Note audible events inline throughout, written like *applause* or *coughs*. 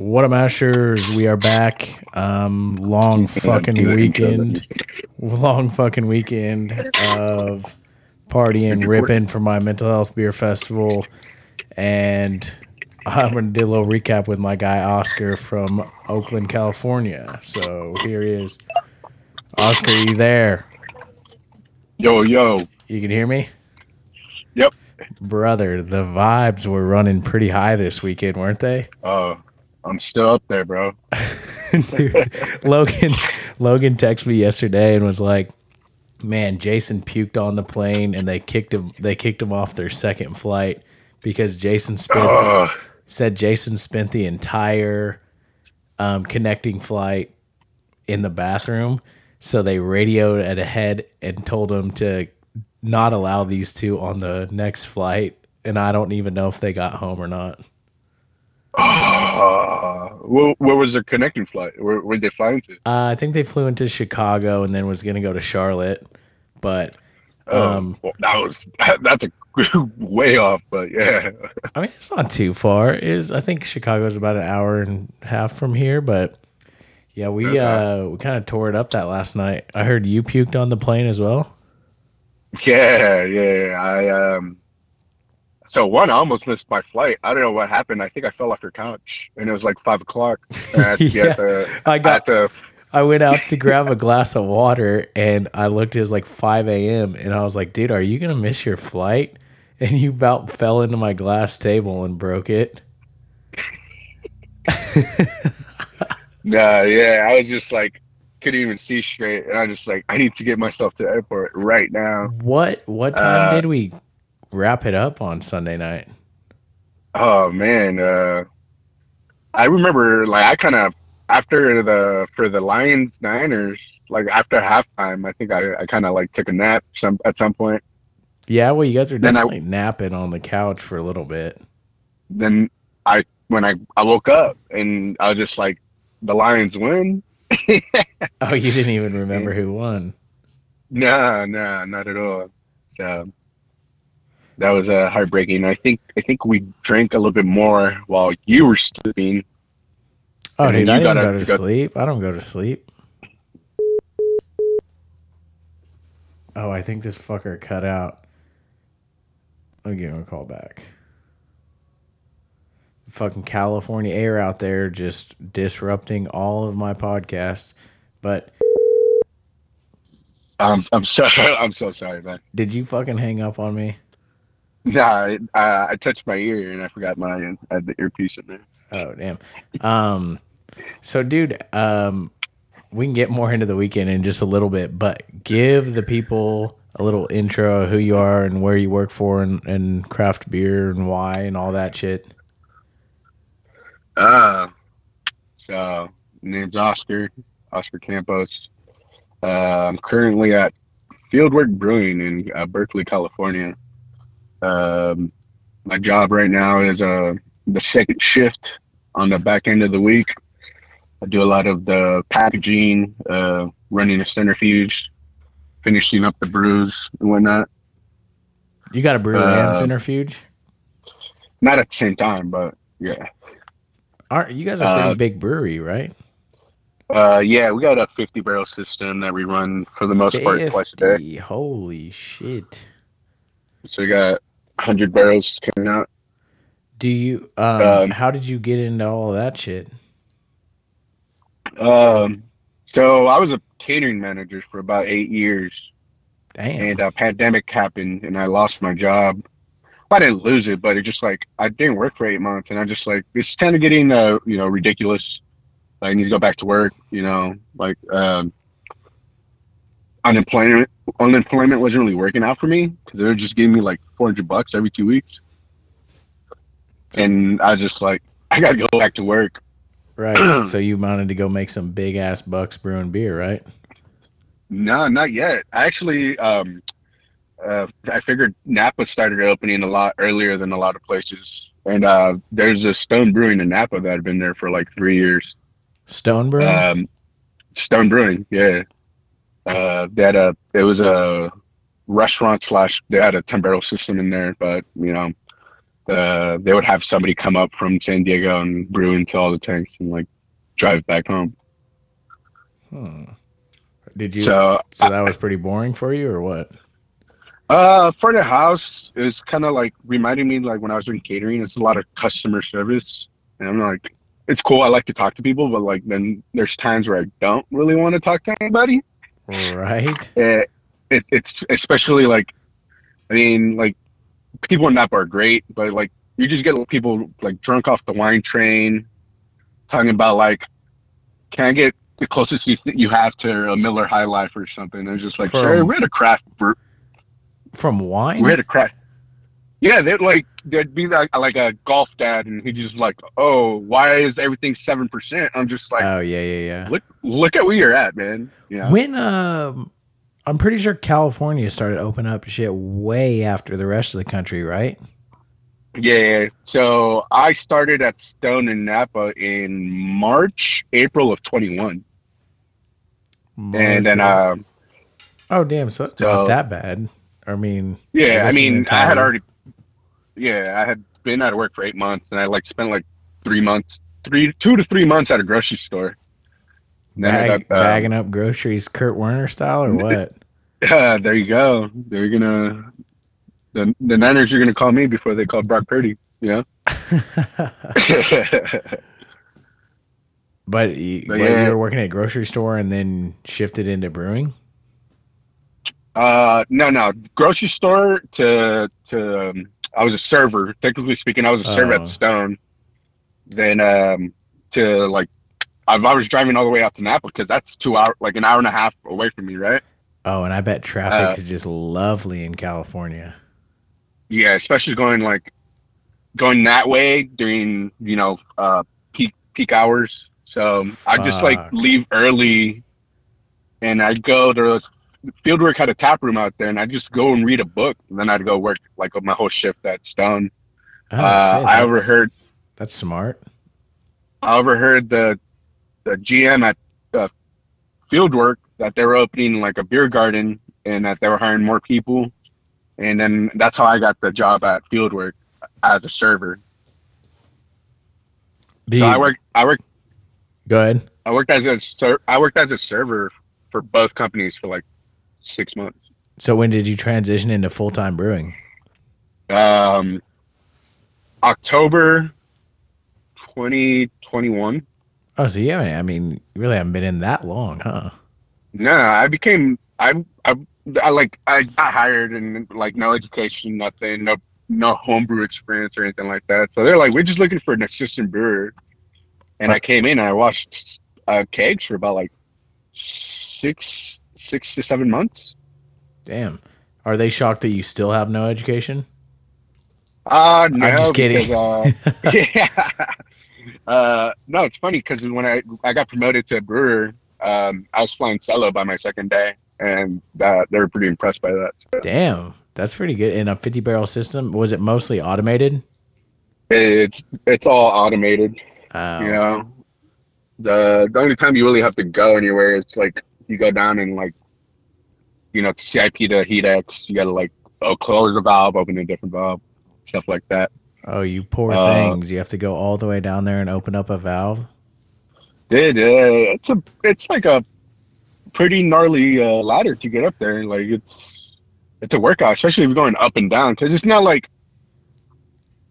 What up, Mashers? We are back. Um, long fucking weekend. *laughs* Long fucking weekend of partying, ripping for my mental health beer festival. And I'm going to do a little recap with my guy Oscar from Oakland, California. So here he is. Oscar, you there? Yo, yo. You can hear me? Yep. Brother, the vibes were running pretty high this weekend, weren't they? Uh, I'm still up there, bro. *laughs* Dude, Logan Logan texted me yesterday and was like, "Man, Jason puked on the plane and they kicked him they kicked him off their second flight because Jason spent Uh, said Jason spent the entire um, connecting flight in the bathroom. So they radioed at ahead and told him to not allow these two on the next flight. And I don't even know if they got home or not. uh, where, where was their connecting flight? Where where they flying to? Uh, I think they flew into Chicago and then was going to go to Charlotte. But Um, Um, well, that was *laughs* that's a *laughs* way off, but yeah. I mean, it's not too far. Is I think Chicago is about an hour and a half from here, but yeah, we uh we kind of tore it up that last night. I heard you puked on the plane as well. Yeah, yeah. I um. So one, I almost missed my flight. I don't know what happened. I think I fell off your couch, and it was like five o'clock. *laughs* I had to be at the. I got to. I went out to grab a glass of water and I looked it was like 5 a.m. and I was like, dude, are you gonna miss your flight? *laughs* And you about fell into my glass table and broke it. *laughs* Nah, yeah. I was just like, couldn't even see straight, and I just like, I need to get myself to the airport right now. What what time Uh, did we wrap it up on Sunday night? Oh man, uh, I remember like I kind of after the for the Lions Niners, like after halftime, I think I, I kind of like took a nap some at some point. Yeah, well, you guys are Then I- definitely napping on the couch for a little bit. Then I when I I woke up and I was just like, the Lions win. *laughs* Oh, you didn't even *laughs* remember who won. Nah, nah, not at all. So that was uh, heartbreaking. I think I think we drank a little bit more while you were sleeping. Oh, dude, I gotta go to go- sleep. I don't go to sleep. Oh, I think this fucker cut out. I'll give him a call back. Fucking California air out there just disrupting all of my podcasts. But Um, I'm so *laughs* I'm so sorry, man. did you fucking hang up on me? *laughs* Nah, I, I touched my ear and I forgot my I had the earpiece in there. Oh damn. Um so dude, um we can get more into the weekend in just a little bit, but give the people a little intro of who you are and where you work for and, and craft beer and why and all that shit. Uh, so name's Oscar, Oscar Campos. Uh, I'm currently at Fieldwork Brewing in uh, Berkeley, California. Um, my job right now is uh, the second shift on the back end of the week. I do a lot of the packaging, uh, running a centrifuge, finishing up the brews and whatnot. You got a brewery and Uh, centrifuge? Not at the same time, but yeah. Aren't you guys are a pretty uh, big brewery, right? Uh, yeah, we got a 50 barrel system that we run for the most part twice a day. Holy shit. So we got 100 barrels coming out. Do you um, Um, how did you get into all that shit? Um, so I was a catering manager for about eight years, Damn. and a pandemic happened, and I lost my job. I didn't lose it, but it just like I didn't work for eight months, and I just like it's kind of getting uh you know ridiculous. I need to go back to work. You know, like um, unemployment unemployment wasn't really working out for me because they were just giving me like 400 bucks every two weeks, and I was just like *laughs* I gotta go back to work. Right. *clears throat* so you wanted to go make some big ass bucks brewing beer, right? No, not yet. I actually, um, uh, I figured Napa started opening a lot earlier than a lot of places, and uh, there's a Stone Brewing in Napa that had been there for like three years. Stone brewing? Um, Stone Brewing, yeah. Uh, had a it was a restaurant slash they had a ten barrel system in there, but you know uh, they would have somebody come up from San Diego and brew into all the tanks and like drive back home. Hmm. Did you? So, so that was pretty boring for you, or what? Uh, for the house, it's kind of like reminding me like when I was doing catering. It's a lot of customer service, and I'm like, it's cool. I like to talk to people, but like then there's times where I don't really want to talk to anybody. Right. It, it, it's especially like, I mean, like people in Napa are great, but like you just get people like drunk off the wine train, talking about like, can I get the closest you, you have to a Miller High Life or something? And it's just like, from, sorry, we're at a craft brew. From wine? We're at a craft. Yeah, they'd like there'd be like like a golf dad, and he just like, oh, why is everything seven percent? I'm just like, oh yeah, yeah, yeah. Look, look at where you're at, man. Yeah. When um, I'm pretty sure California started opening up shit way after the rest of the country, right? Yeah. So I started at Stone in Napa in March, April of 21. and then, uh, oh damn, so, so not that bad. I mean, yeah, I mean, I had already, yeah, I had been out of work for eight months, and I like spent like three months, three, two to three months at a grocery store. Bag, got, uh, bagging up groceries, Kurt Warner style, or *laughs* what? *laughs* Yeah, there you go. They're gonna the the Niners are gonna call me before they call Brock Purdy. Yeah. *laughs* *laughs* but, you, but yeah. you were working at a grocery store and then shifted into brewing. Uh, no, no, grocery store to to. Um, I was a server. Technically speaking, I was a server at oh. Stone. Then um, to like, I, I was driving all the way out to Napa because that's two hour, like an hour and a half away from me, right? Oh, and I bet traffic uh, is just lovely in California. Yeah, especially going like going that way during you know uh, peak peak hours. So I just like leave early, and I'd go to Fieldwork had a tap room out there, and I'd just go and read a book, and then I'd go work like my whole shift at Stone. Oh, uh, shit, I overheard. That's smart. I overheard the the GM at uh, Fieldwork that they were opening like a beer garden and that they were hiring more people. And then that's how I got the job at Fieldwork as a server. The, so I worked. I worked. Go ahead. I worked as a ser- I worked as a server for both companies for like six months. So when did you transition into full time brewing? Um, October, twenty twenty one. Oh, so yeah, I mean, you really haven't been in that long, huh? No, I became I I, I like I got hired and like no education, nothing, no no homebrew experience or anything like that. So they're like, we're just looking for an assistant brewer. And I came in and I washed uh, kegs for about like six six to seven months. Damn. Are they shocked that you still have no education? Uh no, I'm just kidding. Because, uh, *laughs* *laughs* yeah. Uh, no, it's funny because when I I got promoted to brewer, um, I was flying solo by my second day, and uh, they were pretty impressed by that. So. Damn, that's pretty good. In a 50 barrel system, was it mostly automated? It's it's all automated. Oh. You know, the the only time you really have to go anywhere is like you go down and like, you know, CIP to heat X. You got to like oh close a valve, open a different valve, stuff like that. Oh, you poor uh, things! You have to go all the way down there and open up a valve. Did uh, it's a it's like a pretty gnarly uh, ladder to get up there. Like it's it's a workout, especially if you're going up and down, because it's not like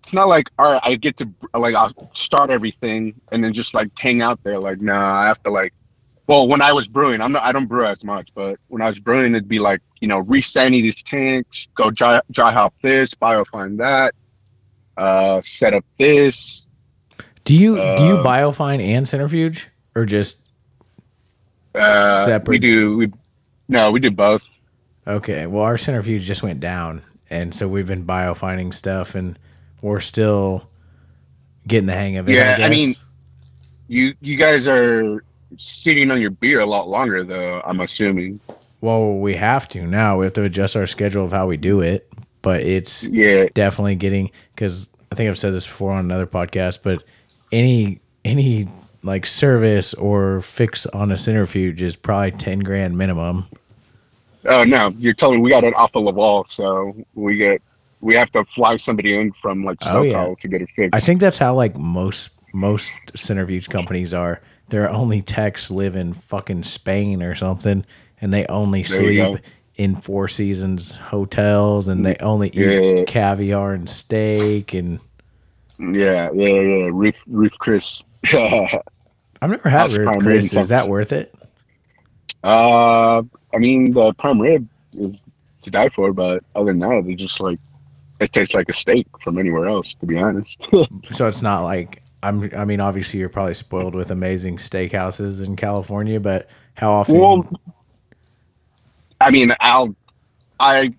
it's not like all right, I get to like I'll start everything and then just like hang out there. Like nah, I have to like. Well, when I was brewing, I'm not. I don't brew as much, but when I was brewing, it'd be like you know resanding these tanks, go dry, dry hop this, biofine that, uh, set up this. Do you uh, do you biofine and centrifuge or just uh, separate? We do. We no, we do both. Okay. Well, our centrifuge just went down, and so we've been biofining stuff, and we're still getting the hang of it. Yeah, I, I mean, you you guys are sitting on your beer a lot longer, though. I'm assuming. Well, we have to now. We have to adjust our schedule of how we do it but it's yeah definitely getting because I think I've said this before on another podcast, but any any like service or fix on a centrifuge is probably ten grand minimum. Oh no, you're telling me we got it off of Laval, so we get we have to fly somebody in from like Oh, SoCal yeah. to get it fixed. I think that's how like most most centrifuge companies are. Their only techs live in fucking Spain or something, and they only There sleep in Four Seasons hotels, and they only eat Yeah. caviar and steak. And Yeah, yeah, yeah. Ruth, Ruth Chris. *laughs* I've never had House Ruth Chris. Is that worth it? Uh, I mean, the prime rib is to die for, but other than that, it's just like it tastes like a steak from anywhere else. To be honest. *laughs* So it's not like I'm. I mean, obviously, you're probably spoiled with amazing steakhouses in California, but how often? well, I mean, I'll, I,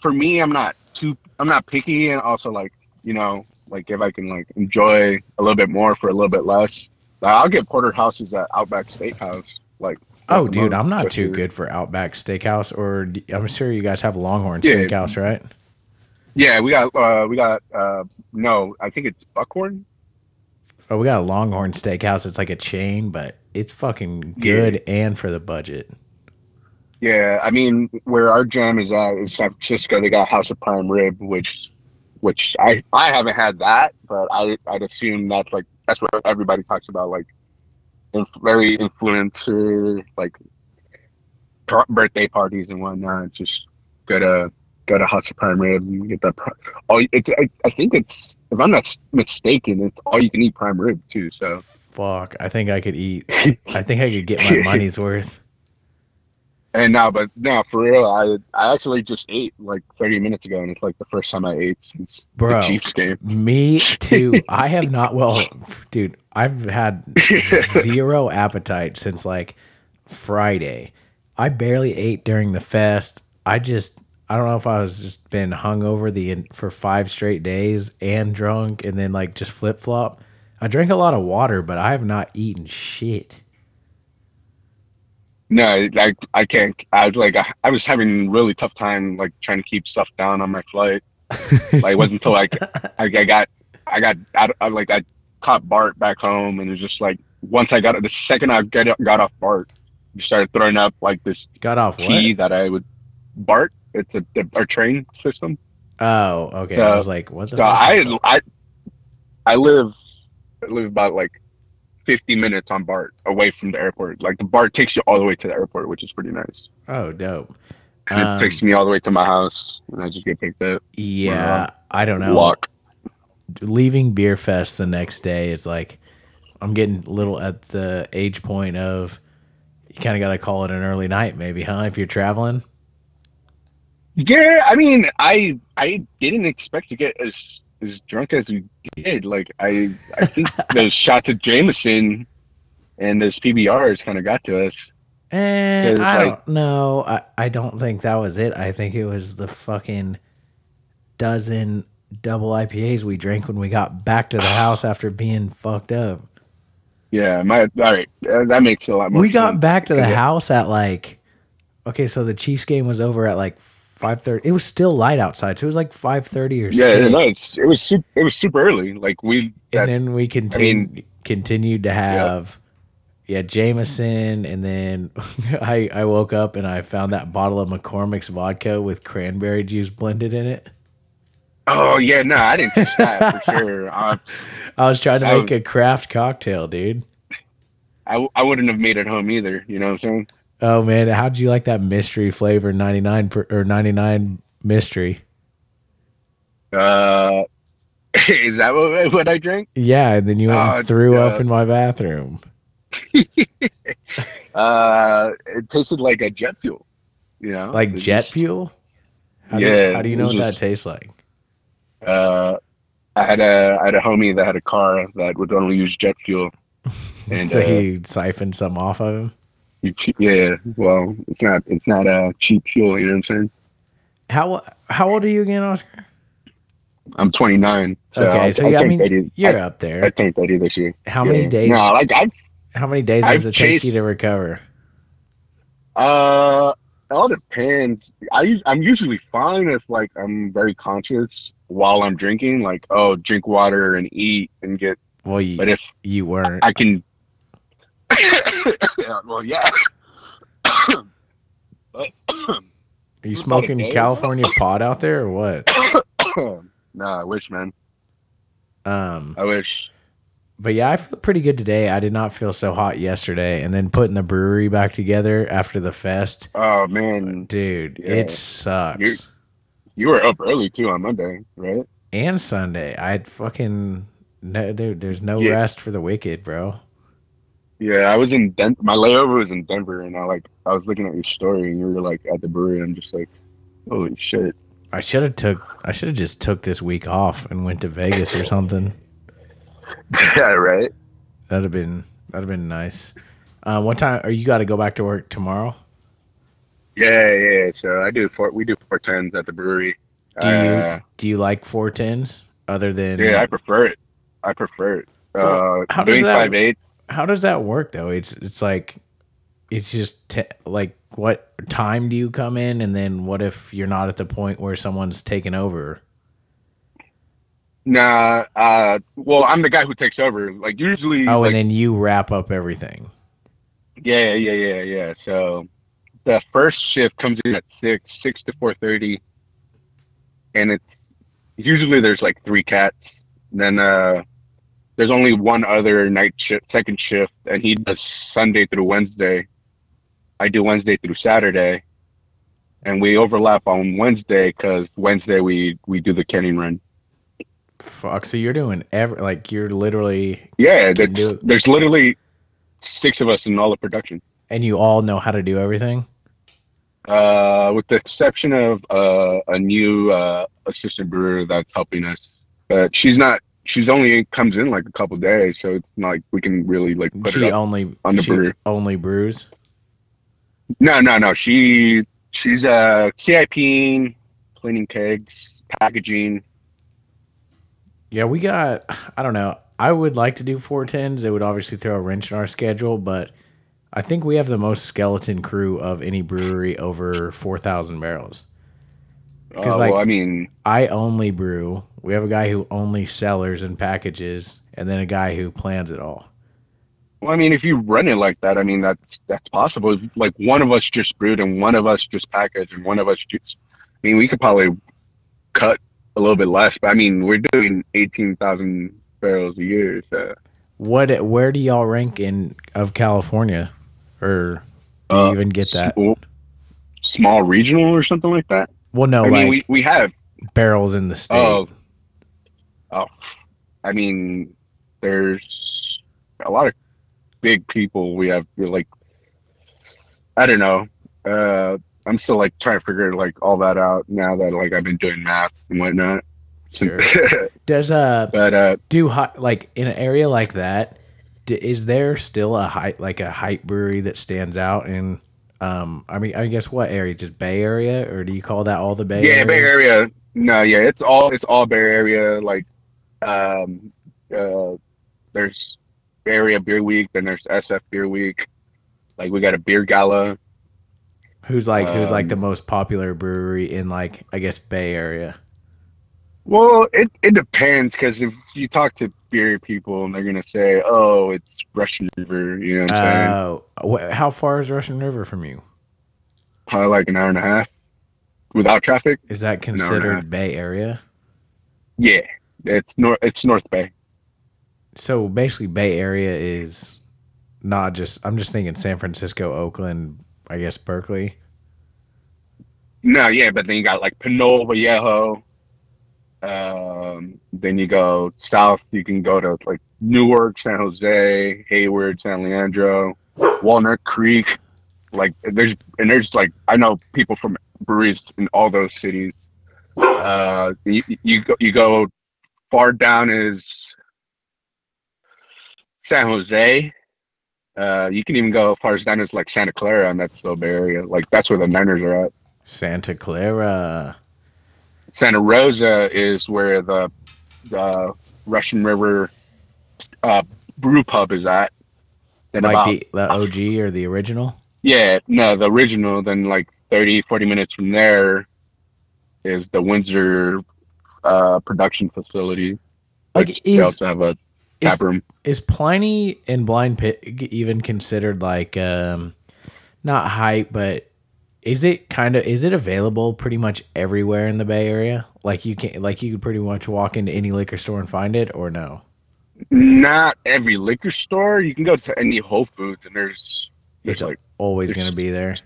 for me, I'm not too, I'm not picky, and also like, you know, like if I can like enjoy a little bit more for a little bit less, like, I'll get porterhouses at Outback Steakhouse. Like, oh, dude, I'm not too to- good for Outback Steakhouse, or I'm sure you guys have Longhorn Yeah. Steakhouse, right? Yeah, we got, uh, we got, uh, no, I think it's Buckhorn. Oh, we got a Longhorn Steakhouse. It's like a chain, but it's fucking Yeah. good and for the budget. Yeah, I mean, where our jam is at is San Francisco. They got House of Prime Rib, which, which I I haven't had that, but I I'd assume that's like that's what everybody talks about, like, very influencer, like, par- birthday parties and whatnot. Just go to go to of Prime Rib and get that. Pri- oh, it's I, I think it's if I'm not mistaken, it's all you can eat prime rib too. So Fuck, I think I could eat. I think I could get my *laughs* money's worth. And now, but now for real, I I actually just ate like 30 minutes ago, and it's like the first time I ate since Bro. the Chiefs game. Me *laughs* too. I have not. Well, dude, I've had *laughs* zero appetite since like Friday. I barely ate during the fest. I just. I don't know if I was just been hungover the for five straight days and drunk, and then like just flip flop. I drank a lot of water, but I have not eaten shit. No, like I can't. I was like I, I was having really tough time like trying to keep stuff down on my flight. *laughs* Like it wasn't until like I, I got I got out I, like I caught Bart back home, and it was just like once I got the second I got got off Bart, I started throwing up like this Got off tea what? that I would Bart. It's a our train system. Oh, okay. So- I was like, what's? So? I I I live I live about like fifty minutes on BART away from the airport. Like the BART takes you all the way to the airport, which is pretty nice. oh, dope. And Um, it takes me all the way to my house, and I just get picked up. Yeah, I don't know. Walk. leaving beer fest the next day it's like i'm getting a little at the age point of you kind of got to call it an early night maybe huh if you're traveling Yeah, I mean, I I didn't expect to get as as drunk as we did. Like I I think *laughs* those shots of Jameson and those PBRs kind of got to us. And i like- don't know I, I don't think that was it i think it was the fucking dozen double ipas we drank when we got back to the house after being fucked up Yeah, my all right, uh, that makes a lot more. we got back to the Yeah. house at like okay so the chiefs game was over at like 5.30 it was still light outside so it was like 5.30 or Yeah, 6 no, it was super, it was super early. Like we that, and then we continu- continued to have yeah Jameson, and then *laughs* I I woke up and I found that bottle of McCormick's vodka with cranberry juice blended in it. Oh yeah, no, I didn't touch that for *laughs* sure. Uh, I was trying to I make a craft cocktail, dude. I I wouldn't have made it home either. You know what I'm saying? Oh man, how'd you like that mystery flavor ninety nine or ninety nine mystery? Uh, *laughs* is that what what I drank? Yeah, and then you went and threw up in my bathroom. *laughs* Uh, it tasted like a jet fuel. You know, Like jet just- fuel? How do, Yeah, how do you know what just- that tastes like? Uh, I had a I had a homie that had a car that would only use jet fuel. *laughs* And, so uh, he siphoned some off of him. You, yeah, well, it's not it's not a cheap fuel. You know what I'm saying? How how old are you again, Oscar? I'm 29. So okay, I, so I yeah, I mean 30 you're I, up I there. turned 30 this year. How many days? No, like I How many days I've does it take you to recover? Uh, it all depends. I I'm usually fine if like I'm very conscious while I'm drinking, like oh, drink water and eat and get. Well, you, But if you weren't. I can, yeah, *laughs* well, yeah. but *coughs* Are you smoking. California pot out there or what? *coughs* nah, I wish, man. Um, I wish. but yeah, I feel pretty good today. I did not feel so hot yesterday, and then putting the brewery back together after the fest, Oh man, dude, Yeah. it sucks. You're- you were up early too on Monday, right? and Sunday, I fucking no, dude. There's no Yeah. rest for the wicked, bro. Yeah, I was in Denver. My layover was in Denver, and I like I was looking at your story, and you were like at the brewery. I'm just like, holy shit. I should have took. I should have just took this week off and went to Vegas or something. *laughs* yeah, right. That'd have been that'd have been nice. Uh, what time? Are you got to go back to work tomorrow? Yeah, yeah. So I do four. We do four tens at the brewery. Do you Uh, do you like four tens other than? yeah, I prefer it. I prefer it. Uh, how does doing that- five eight. How does that work though? It's it's like it's just te- like what time do you come in, and then what if you're not at the point where someone's taken over? Nah. Uh, well, I'm the guy who takes over. Like usually. Oh, like, and then you wrap up everything. Yeah, yeah, yeah, yeah. So the first shift comes in at six, six to four thirty, and it's usually there's like three cats. Then uh, there's only one other night shift, second shift, and he does Sunday through Wednesday. I do Wednesday through Saturday, and we overlap on Wednesday because Wednesday we we do the canning run. Fuck. So you're doing every like you're literally, Yeah, do there's literally six of us in all the production. and you all know how to do everything. Uh, with the exception of uh, a new uh, assistant brewer that's helping us, but she's not. She's only comes in like a couple days, so it's not like we can really like put she it only on the she brew. only brews. No, no, no. She she's uh CIP, cleaning kegs, packaging. Yeah, we got. I don't know. I would like to do four tens. It would obviously throw a wrench in our schedule, but I think we have the most skeleton crew of any brewery over four thousand barrels. Uh, 'Cause, like- well, I mean, I only brew. We have a guy who only sellers and packages, and then a guy who plans it all. well, I mean, if you run it like that, I mean, that's that's possible. Like one of us just brewed and one of us just packaged and one of us just. I mean, we could probably cut a little bit less, but I mean, we're doing eighteen thousand barrels a year. So. What? Where do y'all rank in of California, or do you Uh, even get that? Small, small regional or something like that. Well, no, I like mean, we, we have. barrels in the state. Oh, oh, I mean, there's a lot of big people. We have like, I don't know. Uh, I'm still like trying to figure like all that out now that like I've been doing math and whatnot. Sure. *laughs* Does uh but uh, do hi- like in an area like that? D- is there still a height like a hype brewery that stands out in? Um, I mean, I guess what area? Just Bay Area, or do you call that all the Bay yeah, Area? Bay Area. No, yeah, it's all it's all Bay Area. Like, um, uh, there's Bay Area Beer Week, then there's SF Beer Week. Like we got a beer gala. Who's like who's like Um, the most popular brewery in like I guess Bay Area? Well, it it depends because if you talk to beer people, and they're gonna say, "Oh, it's Russian River," you know what I'm saying? Oh, wh- how far is Russian River from you? Probably like an hour and a half without traffic. Is that considered Bay Area? Yeah, it's north. It's North Bay. So basically, Bay Area is not just. I'm just thinking San Francisco, Oakland, I guess Berkeley. No, yeah, but then you got like Pinole Vallejo. Um, then you go south. You can go to like Newark, San Jose, Hayward, San Leandro, Walnut Creek. Like there's and there's like I know people from breweries in all those cities. Uh, you you go you go far down is San Jose. Uh, you can even go as far as down as like Santa Clara, and that's still Bay Area. Like that's where the Niners are at. Santa Clara. Santa Rosa is where the the Russian River uh, brew pub is at. Then like about the, the OG or the original? yeah, no, the original. Then like 30, 40 minutes from there is the Windsor uh, production facility. Like, is- also have a tap room. Is Pliny and Blind Pig even considered like um not hype, but Is it kind of is it available pretty much everywhere in the Bay Area? Like you can like you could pretty much walk into any liquor store and find it, or no? Not every liquor store. You can go to any Whole Foods and there's there's It's like always there's- to be there.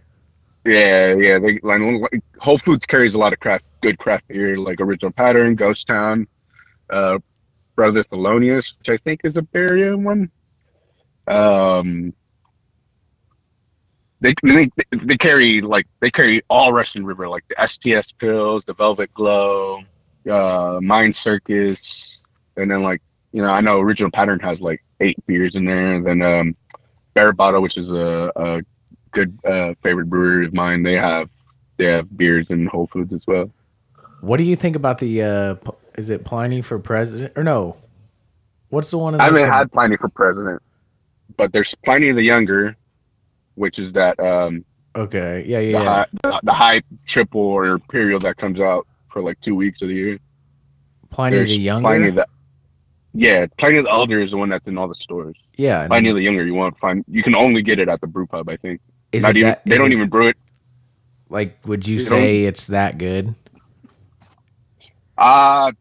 yeah yeah. They like like, Whole Foods carries a lot of craft good craft beer like Original Pattern, Ghost Town, uh, Brother Thelonious, which I think is a Bay Area one. Um. They, they they carry like they carry all Russian River like the STS Pils, the Velvet Glow, uh, Mind Circus, and then like you know I know Original Pattern has like eight beers in there. And then um, Barebottle, which is a, a good uh, favorite brewery of mine, they have they have beers in Whole Foods as well. What do you think about the uh is it Pliny for president or no? What's the one I haven't the- had Pliny for president, but there's Pliny the Younger, which is that um, Okay. Yeah, the, yeah. yeah. high, the, the high triple or imperial that comes out for like two weeks of the year. Pliny There's the Younger. Pliny the yeah, Pliny the Elder is the one that's in all the stores. yeah. Pliny then- the Younger, you won't find. You can only get it at the brew pub, I think. is Not it even. that, they is don't it- even brew it. like would you they say it's that good? Uh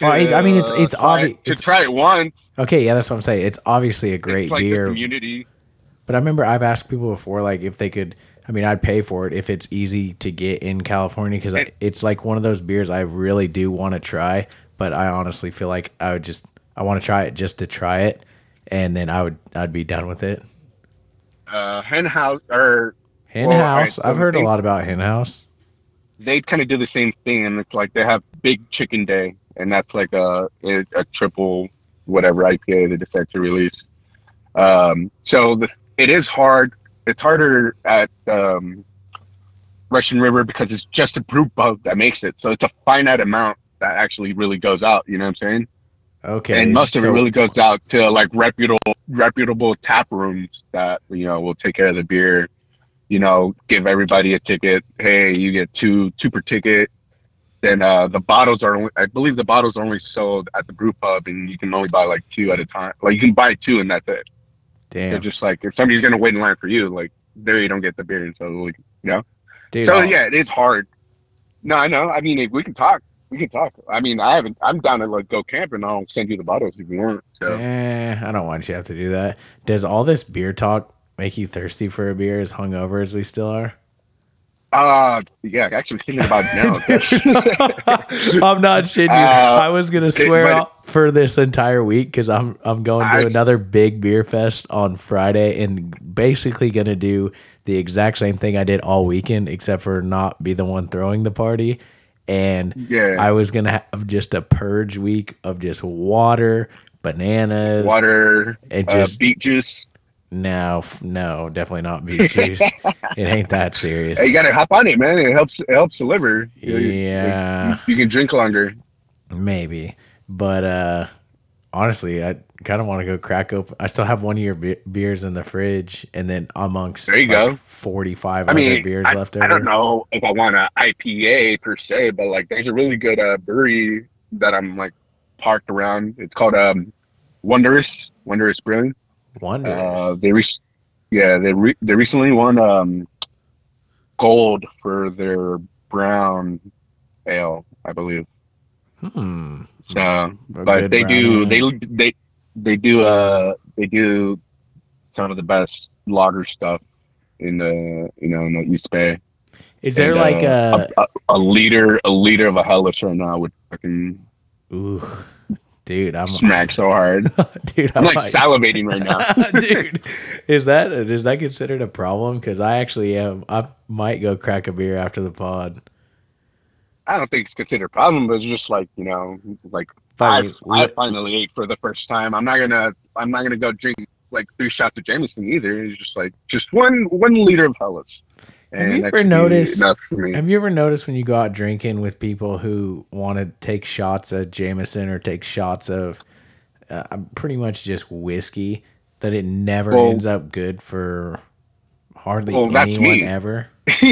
Well, it's- I mean, it's- it's obvious to try it once. Okay, yeah, that's what I'm saying. It's obviously a great like the beer, community. But I remember I've asked people before, like if they could. I mean, I'd pay for it if it's easy to get in California because It's- it's like one of those beers I really do want to try. But I honestly feel like I would just I want to try it just to try it, and then I would I'd be done with it. Uh, Hen House or Hen Well, House, so I've heard a lot about Hen House. they kind of do the same thing, and it's like they have Big Chicken Day, and that's like a a, a triple whatever IPA they decide to release. Um, so the, it is hard. It's harder at um, Russian River because it's just a brew pub that makes it. So it's a finite amount that actually really goes out. You know what I'm saying? Okay, and most of so- it really goes out to like reputable reputable tap rooms that you know will take care of the beer you know give everybody a ticket hey you get two two per ticket then uh the bottles are only i believe the bottles are only sold at the brew pub and you can only buy like two at a time like you can buy two and that's it they're just like if somebody's gonna wait in line for you like there you don't get the beer so like you know? dude. so I'll- yeah it is hard no i know i mean if we can talk we can talk i mean i haven't i'm down to like go camping i'll send you the bottles if you want so Eh, I don't want you to have to do that. Does all this beer talk make you thirsty for a beer as hungover as we still are? Uh, yeah, actually thinking about now. *laughs* I'm not shitting you. Uh, I was gonna swear for this entire week because I'm I'm going to I- another big beer fest on Friday and basically gonna do the exact same thing I did all weekend except for not be the one throwing the party. And yeah, I was gonna have just a purge week of just water, bananas, water, and uh, beet juice. No, no, definitely not beet juice. *laughs* it ain't that serious. Hey, you gotta hop on it, man. It helps. It helps the liver. You- you- Yeah. you, can drink longer. Maybe, but uh honestly, I kind of want to go crack open. I still have one of your be- beers in the fridge, and then amongst There you like, go. forty-five I other mean, beers I, left over. I don't know if I want an IPA per se, but like, there's a really good uh, brewery that I'm like parked around. It's called um, Wondrous Wondrous Brewing. Wonders. Uh, they re- yeah, they re- they recently won um, gold for their brown ale, I believe. hmm. So, but they do ale. they they they do uh they do some of the best lager stuff in the you know in the East Bay. Is there And, like uh, a, a, a liter a liter of a Helles right now would fucking ooh, dude? I'm smack so hard. *laughs* dude. I'm like might- salivating right now. *laughs* dude. Is that is that considered a problem? Because I actually am. I might go crack a beer after the pod. I don't think it's considered a problem, but it's just like you know, like Finally, I, I finally ate for the first time. I'm not gonna I'm not gonna go drink like three shots of Jameson either. It's just like just one one liter of Helles. Have you ever noticed- for me? Have you ever noticed when you go out drinking with people who want to take shots of Jameson or take shots of uh, pretty much just whiskey that it never Well- ends up good for hardly Well, that's anyone me. ever? *laughs*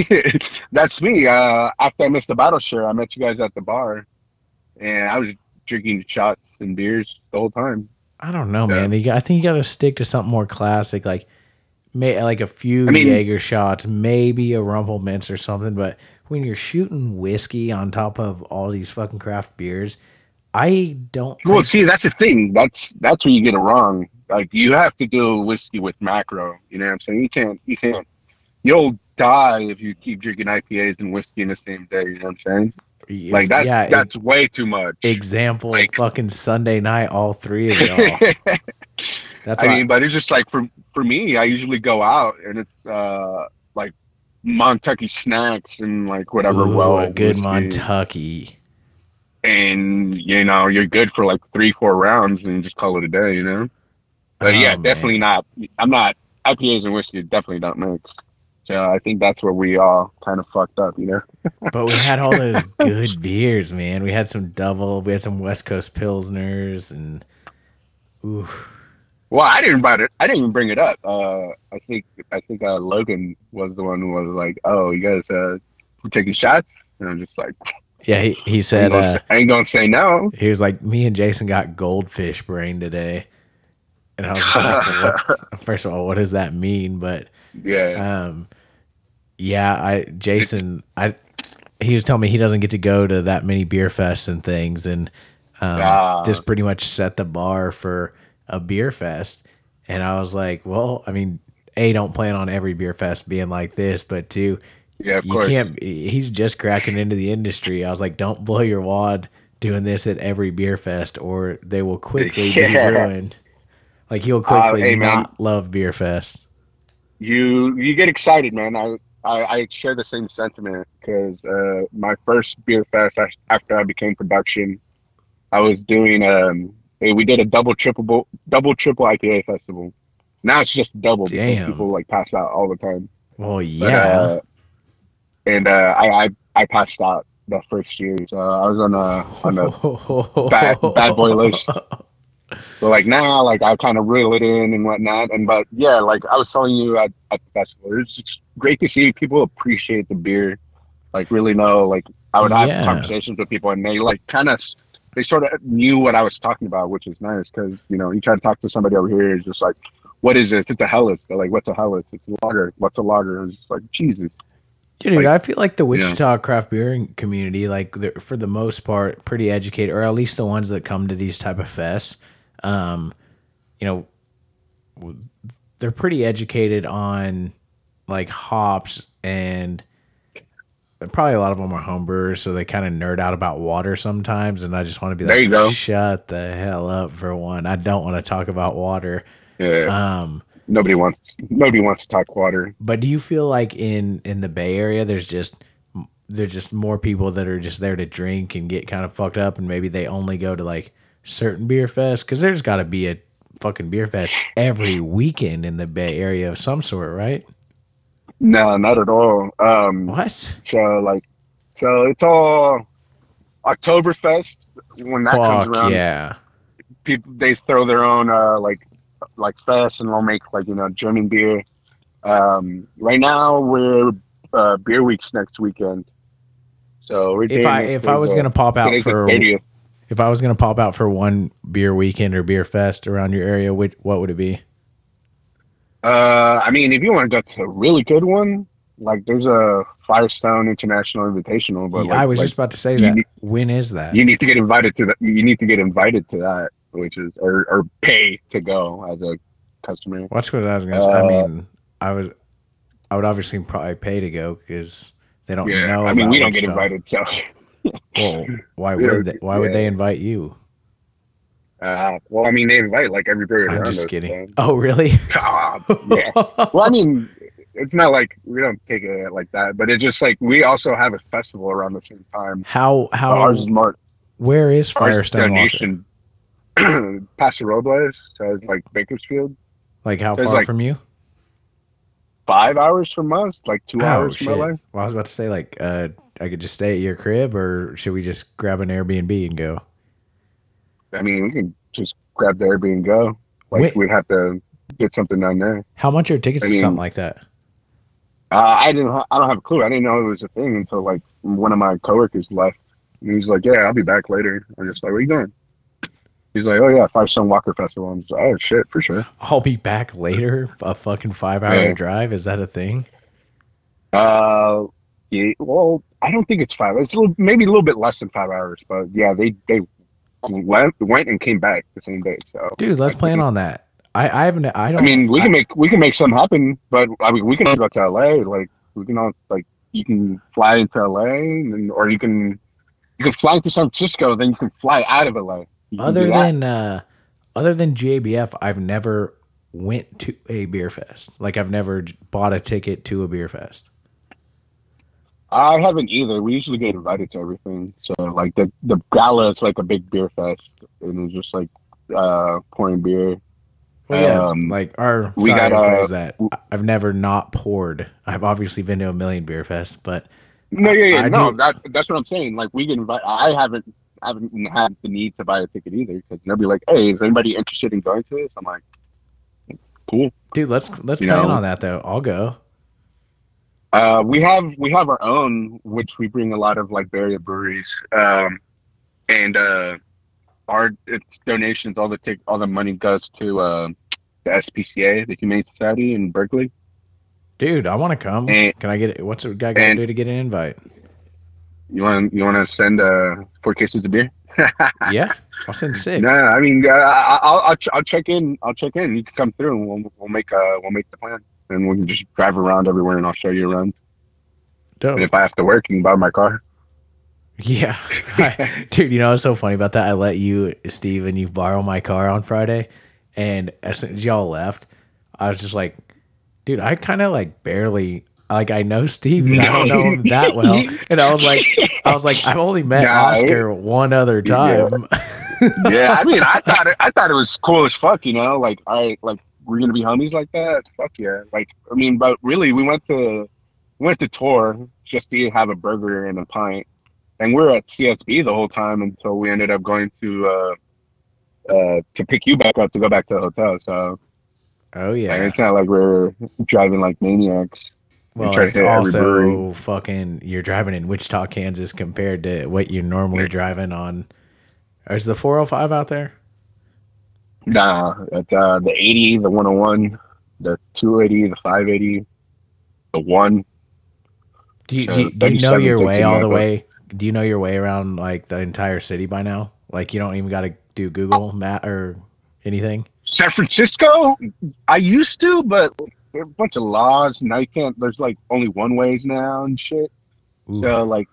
That's me. Uh, after I missed the bottle share, I met you guys at the bar, and I was drinking shots and beers the whole time. I don't know, Yeah. man. You got, I think you got to stick to something more classic. Like may like a few I mean- Jaeger shots, maybe a Rumple Minze or something. But when you're shooting whiskey on top of all these fucking craft beers, I don't. Well, think- see, that's the thing. That's that's where you get it wrong. Like you have to do whiskey with macro. You know what I'm saying? You can't. You can't. You'll die if you keep drinking IPAs and whiskey in the same day. You know what I'm saying? Like that's yeah, that's way too much. example like- fucking Sunday night, all three of y'all. *laughs* That's I mean, but it's just like for for me, I usually go out and it's uh like Montucky snacks and like whatever. Ooh, well, a good. Montucky. and you know you're good for like three, four rounds and just call it a day. You know. But Oh, yeah, man. definitely not. I'm not. IPAs and whiskey definitely don't mix. So I think that's where we all kind of fucked up. You know. *laughs* But we had all those good beers, man. We had some double. We had some West Coast pilsners, and ooh, Well, I didn't invite it. I didn't even bring it up. Uh, I think I think uh, Logan was the one who was like, "Oh, you guys uh, taking shots?" And I'm just like, yeah. He he I ain't, said gonna, uh, say, I ain't gonna say no. he was like, me and Jason got goldfish brain today, and I was like, what, *laughs* *laughs* first of all, what does that mean? But yeah, um, yeah, I Jason, I he was telling me he doesn't get to go to that many beer fests and things, and um, Ah. this pretty much set the bar for a beer fest. And I was like, well, I mean, a don't plan on every beer fest being like this, but two, yeah, of you course. can't. He's just cracking into the industry. I was like, don't blow your wad doing this at every beer fest, or they will quickly *laughs* Yeah. be ruined. Like he'll quickly hey, man. not love beer fest. You you get excited, man. I I, I share the same sentiment because uh, my first beer fest after I became production, I was doing um hey, we did a double triple double triple IPA festival. Now it's just double Damn. because people like pass out all the time. But, yeah. uh, and uh, I, I I passed out the first year, so I was on a on a *laughs* bad- bad boy list. But like now, like I kind of reel it in and whatnot. And but yeah, like I was telling you at, at the festival, it's just great to see people appreciate the beer. Like really know, like I would have Yeah. conversations with people and they like kind of they sort of knew what I was talking about, which is nice because you know you try to talk to somebody over here, it's just like, what is this? It's a Helles. They're like, what's a Helles? It's a lager. What's a lager? It's just like Jesus. Dude, Like, I feel like the. Wichita craft beer community, like they're, for the most part, pretty educated, or at least the ones that come to these type of fests. Um, you know, they're pretty educated on like hops, and probably a lot of them are homebrewers, so they kind of nerd out about water sometimes. And I just want to be There like, you go. shut the hell up for one. I don't want to talk about water. Yeah. Um, nobody wants nobody wants to talk water. but do you feel like in in the Bay Area, there's just there's just more people that are just there to drink and get kind of fucked up, and maybe they only go to like certain beer fests because there's got to be a fucking beer fest every weekend in the Bay Area of some sort, right? No, not at all. Um, What? So like, so it's all Oktoberfest when that comes around. yeah! People they throw their own uh, like like fest and they'll make like you know German beer. Um, right now we're uh, beer weeks next weekend. So we're If I if I was uh, gonna pop out for if I was gonna pop out for one beer weekend or beer fest around your area, which what would it be? Uh, I mean, if you want to go to a really good one, like there's a Firestone International Invitational, but Yeah, like, I was like, just about to say that. need- when is that? you need to get invited to that. You need to get invited to that, which is or or pay to go as a customer. What's what I was gonna say? I Uh, mean, I was, I would obviously probably pay to go because they don't Yeah, know. I mean we don't get Wichita. invited, so Well, why *laughs* would they, why would they invite you? Uh, well, I mean they invite like every brewery I'm just kidding. Oh, really? *laughs* Ah, yeah. Well, I mean, it's not like we don't take it like that, but it's just like we also have a festival around the same time. How how ours is more where is Firestone Walker? donation. *clears throat* Paso Robles, so it's like Bakersfield, Like how far like- from you? five hours from us, like two Oh hours shit! from Well, I was about to say like uh, I could just stay at your crib, or should we just grab an Airbnb and go? I mean, we can just grab the Airbnb and go. Like Wait. we'd have to get something down there. How much are tickets I to something like that? Uh, I didn't. Ha- I don't have a clue. I didn't know it was a thing until like one of my coworkers left. And he was like, "Yeah, I'll be back later." I'm just like, "Where are you going?" He's like, oh yeah, Firestone Walker Festival. I'm just like, oh shit, for sure. I'll be back later. A fucking five hour Yeah. drive. Is that a thing? Uh, yeah, well, I don't think it's five. It's a little, maybe a little bit less than five hours, but yeah, they they went went and came back the same day. So Dude, let's I plan on that. I, I haven't I don't I mean, we can make we can make something happen, but I mean, we can go to LA. Like we can all like you can fly into LA, and or you can you can fly into San Francisco, then you can fly out of LA. You other than uh other than GABF, I've never went to a beer fest. Like I've never bought a ticket to a beer fest. I haven't either. We usually get invited to everything. So like the the gala is like a big beer fest, and it's just like uh pouring beer. Well, yeah, Um, like our we sorry got, uh, that. I- I've never not poured. I've obviously been to a million beer fests, but No, yeah, yeah, I no. do- That that's what I'm saying. Like we get invited. I haven't haven't had the need to buy a ticket either because they'll be like, "Hey, is anybody interested in going to this?" I'm like, "Cool." dude, let's let's You plan know. on that though. I'll go. Uh, we have we have our own, which we bring a lot of like Bay Area breweries, um, and uh, our it's donations. All the tic- all the money goes to uh, the SPCA, the Humane Society in Berkeley. Dude, I want to come. And- Can I get it? What's a guy got to do to get an invite? You want you want to send uh, four cases of beer? *laughs* yeah, I'll send six. No, I mean, uh, I- I'll, I'll I'll check in. I'll check in. You can come through, and we'll we'll make uh we'll make the plan, and we can just drive around everywhere, and I'll show you around. Dope. And if I have to work, you can borrow my car. Yeah, *laughs* dude. You know what's so funny about that? I let you, Steve, and you borrow my car on Friday, and as soon as y'all left, I was just like, dude, I kind of like barely like I know Steve, but I don't know him that *laughs* well, and I was like, I was like, I've only met Oscar one other Yeah. time. *laughs* yeah, I mean, I thought it, I thought it was cool as fuck. You know, like I like we're gonna be homies like that. Fuck yeah! Like I mean, but really, we went to we went to tour just to have a burger and a pint, and we are at CSB the whole time until we ended up going to uh uh to pick you back up to go back to the hotel. So oh like, yeah. it's not like we're driving like maniacs. Well, it's also fucking. You're driving in Wichita, Kansas, compared to what you're normally driving on. Is the 405 out there? Nah, it's uh the eighty, the one hundred one, the two eighty, the five eighty, the one. Do you, Uh, do, you- do you know your way all the way? Do you know your way around like the entire city by now? Like you don't even got to do Google Map or anything. San Francisco, I used to, but there are a bunch of laws. Now you can't. There's like only one ways now and shit. So like,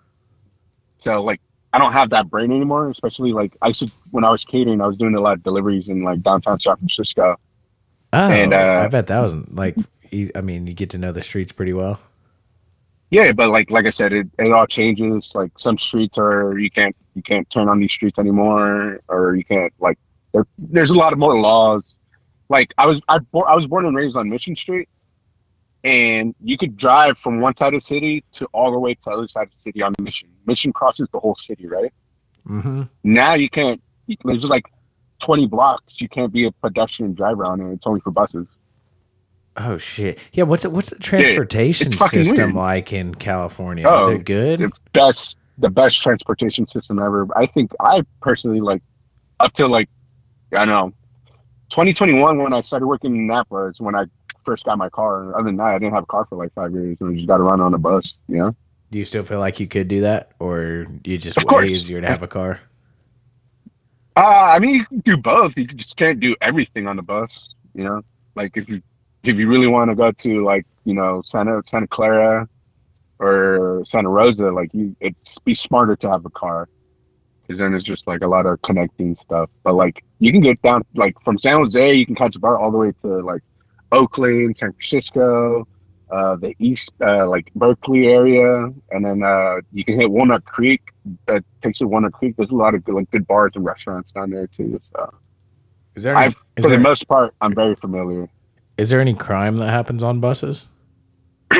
so like, I don't have that brain anymore. Especially like, I used to when I was catering, I was doing a lot of deliveries in like downtown San Francisco. oh, and, uh, I bet that wasn't like. I mean, you get to know the streets pretty well. Yeah, but like like I said, it, it all changes. Like some streets are you can't you can't turn on these streets anymore, or you can't like there, there's a lot of more laws. Like I was I, I was born and raised on Mission Street, and you could drive from one side of the city to all the way to the other side of the city on Mission. Mission crosses the whole city, right? hmm Now you can't. There's like 20 blocks. You can't be a pedestrian driver on it. It's only for buses. Oh shit! Yeah, what's it, what's the transportation fucking system weird. like in California? Oh, Is it good? the best the best transportation system ever. I think I personally like up to like I don't know 2021 when I started working in Napa is when I first got my car. Other than that, I didn't have a car for like five years and I just got to run on a bus. You know, Do you still feel like you could do that, or you just Of way course. easier to have a car? uh, I mean you can do both. You just can't do everything on the bus. You know, like if you if you really want to go to like you know Santa Santa Clara or Santa Rosa, like you it'd be smarter to have a car. because then it's just like a lot of connecting stuff. But like you can get down like from San Jose, you can catch a BART all the way to like Oakland, San Francisco, uh, the east, uh, like Berkeley area, and then uh, you can hit Walnut Creek. That takes you to Walnut Creek. There's a lot of good, like good bars and restaurants down there too. So Is there I, any, is for there, the most part, I'm very familiar. is there any crime that happens on buses? *clears throat*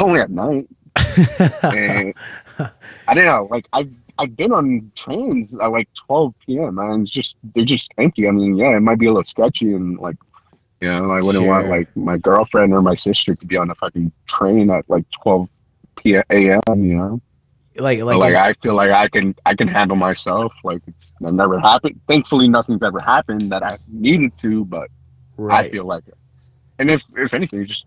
Only at night. *laughs* I don't know. Like I've I've been on trains at like 12 p.m. and it's just they're just empty. I mean, yeah, it might be a little sketchy and like, you know, I wouldn't want like my girlfriend or my sister to be on a fucking train at like 12 p.m. You know, Like But, like, like I feel like I can I can handle myself. Like it's never happened. Thankfully, nothing's ever happened that I needed to. But right. I feel like it. And if if anything, just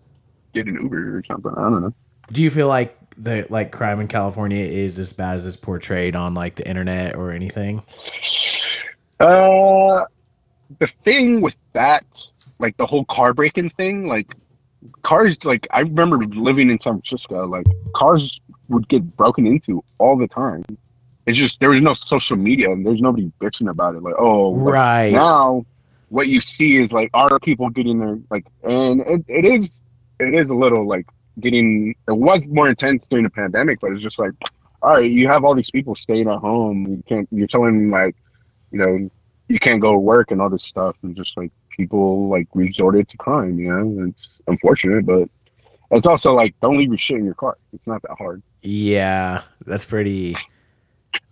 get an Uber or something. I don't know. Do you feel like the like crime in California is as bad as it's portrayed on like the internet or anything? Uh, the thing with that, like the whole car breaking thing, like cars, like I remember living in San Francisco, like cars would get broken into all the time. It's just there was no social media and there's nobody bitching about it. Like, oh, like, Right. now what you see is like are people getting their like, and it, it is it is a little like getting. It was more intense during the pandemic, but it's just like, all right, you have all these people staying at home. You can't. You're telling them like you know, you can't go to work and all this stuff, and just like people like resorted to crime. You know, it's unfortunate, but it's also like don't leave your shit in your car. It's not that hard. Yeah, that's pretty.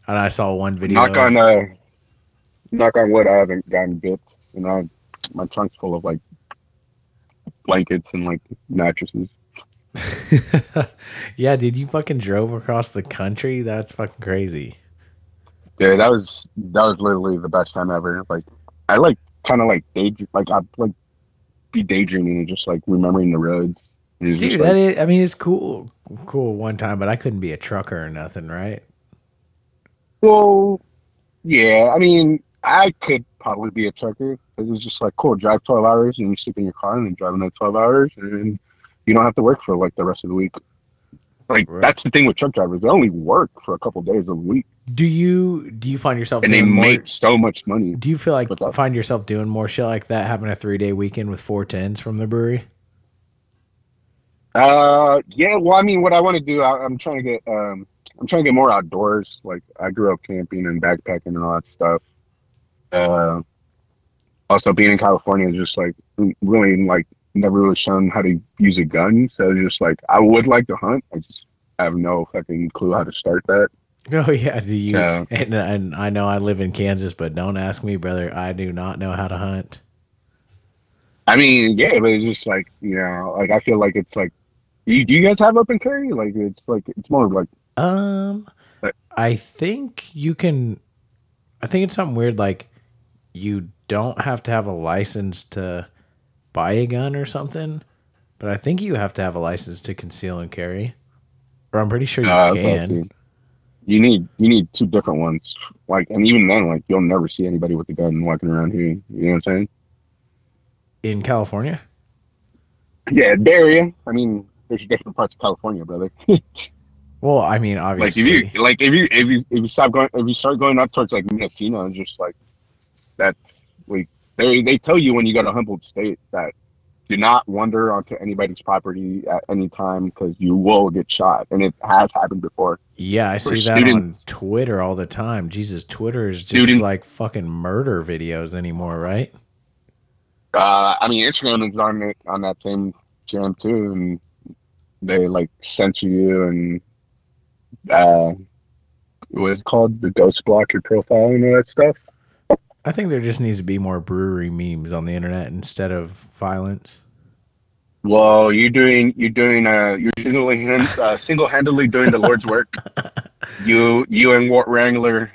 And I saw one video. Knock on uh, knock on wood. I haven't gotten bit. You know, my trunk's full of like blankets and like mattresses. *laughs* yeah, dude, you fucking drove across the country. That's fucking crazy. Yeah, that was that was literally the best time ever. Like, I like kind of like daydream, like I like be daydreaming and just like remembering the roads. And it's just, Dude, like, that is. I mean, it's cool, cool one time, but I couldn't be a trucker or nothing, right? Well, yeah. I mean, I could probably be a trucker because it's just like cool. Drive twelve hours and you sleep in your car and then drive another twelve hours and you don't have to work for like the rest of the week. Like Right. that's the thing with truck drivers; they only work for a couple days a week, Do you do you find yourself and they more? make so much money. Do you feel like find yourself doing more shit like that, having a three day weekend with four tens from the brewery? Uh, yeah. Well, I mean, what I want to do, I, I'm trying to get, um, I'm trying to get more outdoors. Like I grew up camping and backpacking and all that stuff. Uh, also being in California is just like really like never really shown how to use a gun. So just like I would like to hunt. I just have no fucking clue how to start that. *laughs* Oh yeah, do you? Yeah. *laughs* And, and I know I live in Kansas, but don't ask me, brother. I do not know how to hunt. I mean, yeah, but it's just like you know, like I feel like it's like, you, do you guys have open carry? Like it's like it's more like Um, But- I think you can. I think it's something weird. Like you don't have to have a license to buy a gun or something, but I think you have to have a license to conceal and carry. Or I'm pretty sure you Uh, that's what I can. You need you need two different ones. Like, and even then, like you'll never see anybody with a gun walking around here. You know what I'm saying? In California, Yeah, Bay Area. I mean, there's different parts of California, brother. *laughs* well, I mean, obviously, like if you like if you if you if you stop going if you start going up towards like Mendocino, it's just like that's like they they tell you when you go to Humboldt State that do not wander onto anybody's property at any time because you will get shot, and it has happened before. yeah, I see that students- on Twitter all the time. Jesus, Twitter is just like fucking murder videos anymore, right? Uh, I mean, Instagram is on it on that same jam too, and they like censor you and uh, what's it called the ghost block your profile and all that stuff. I think there just needs to be more brewery memes on the internet instead of violence. Well, you're doing you're doing uh you're single uh, single handedly doing the Lord's work. *laughs* You you and Wart Wrangler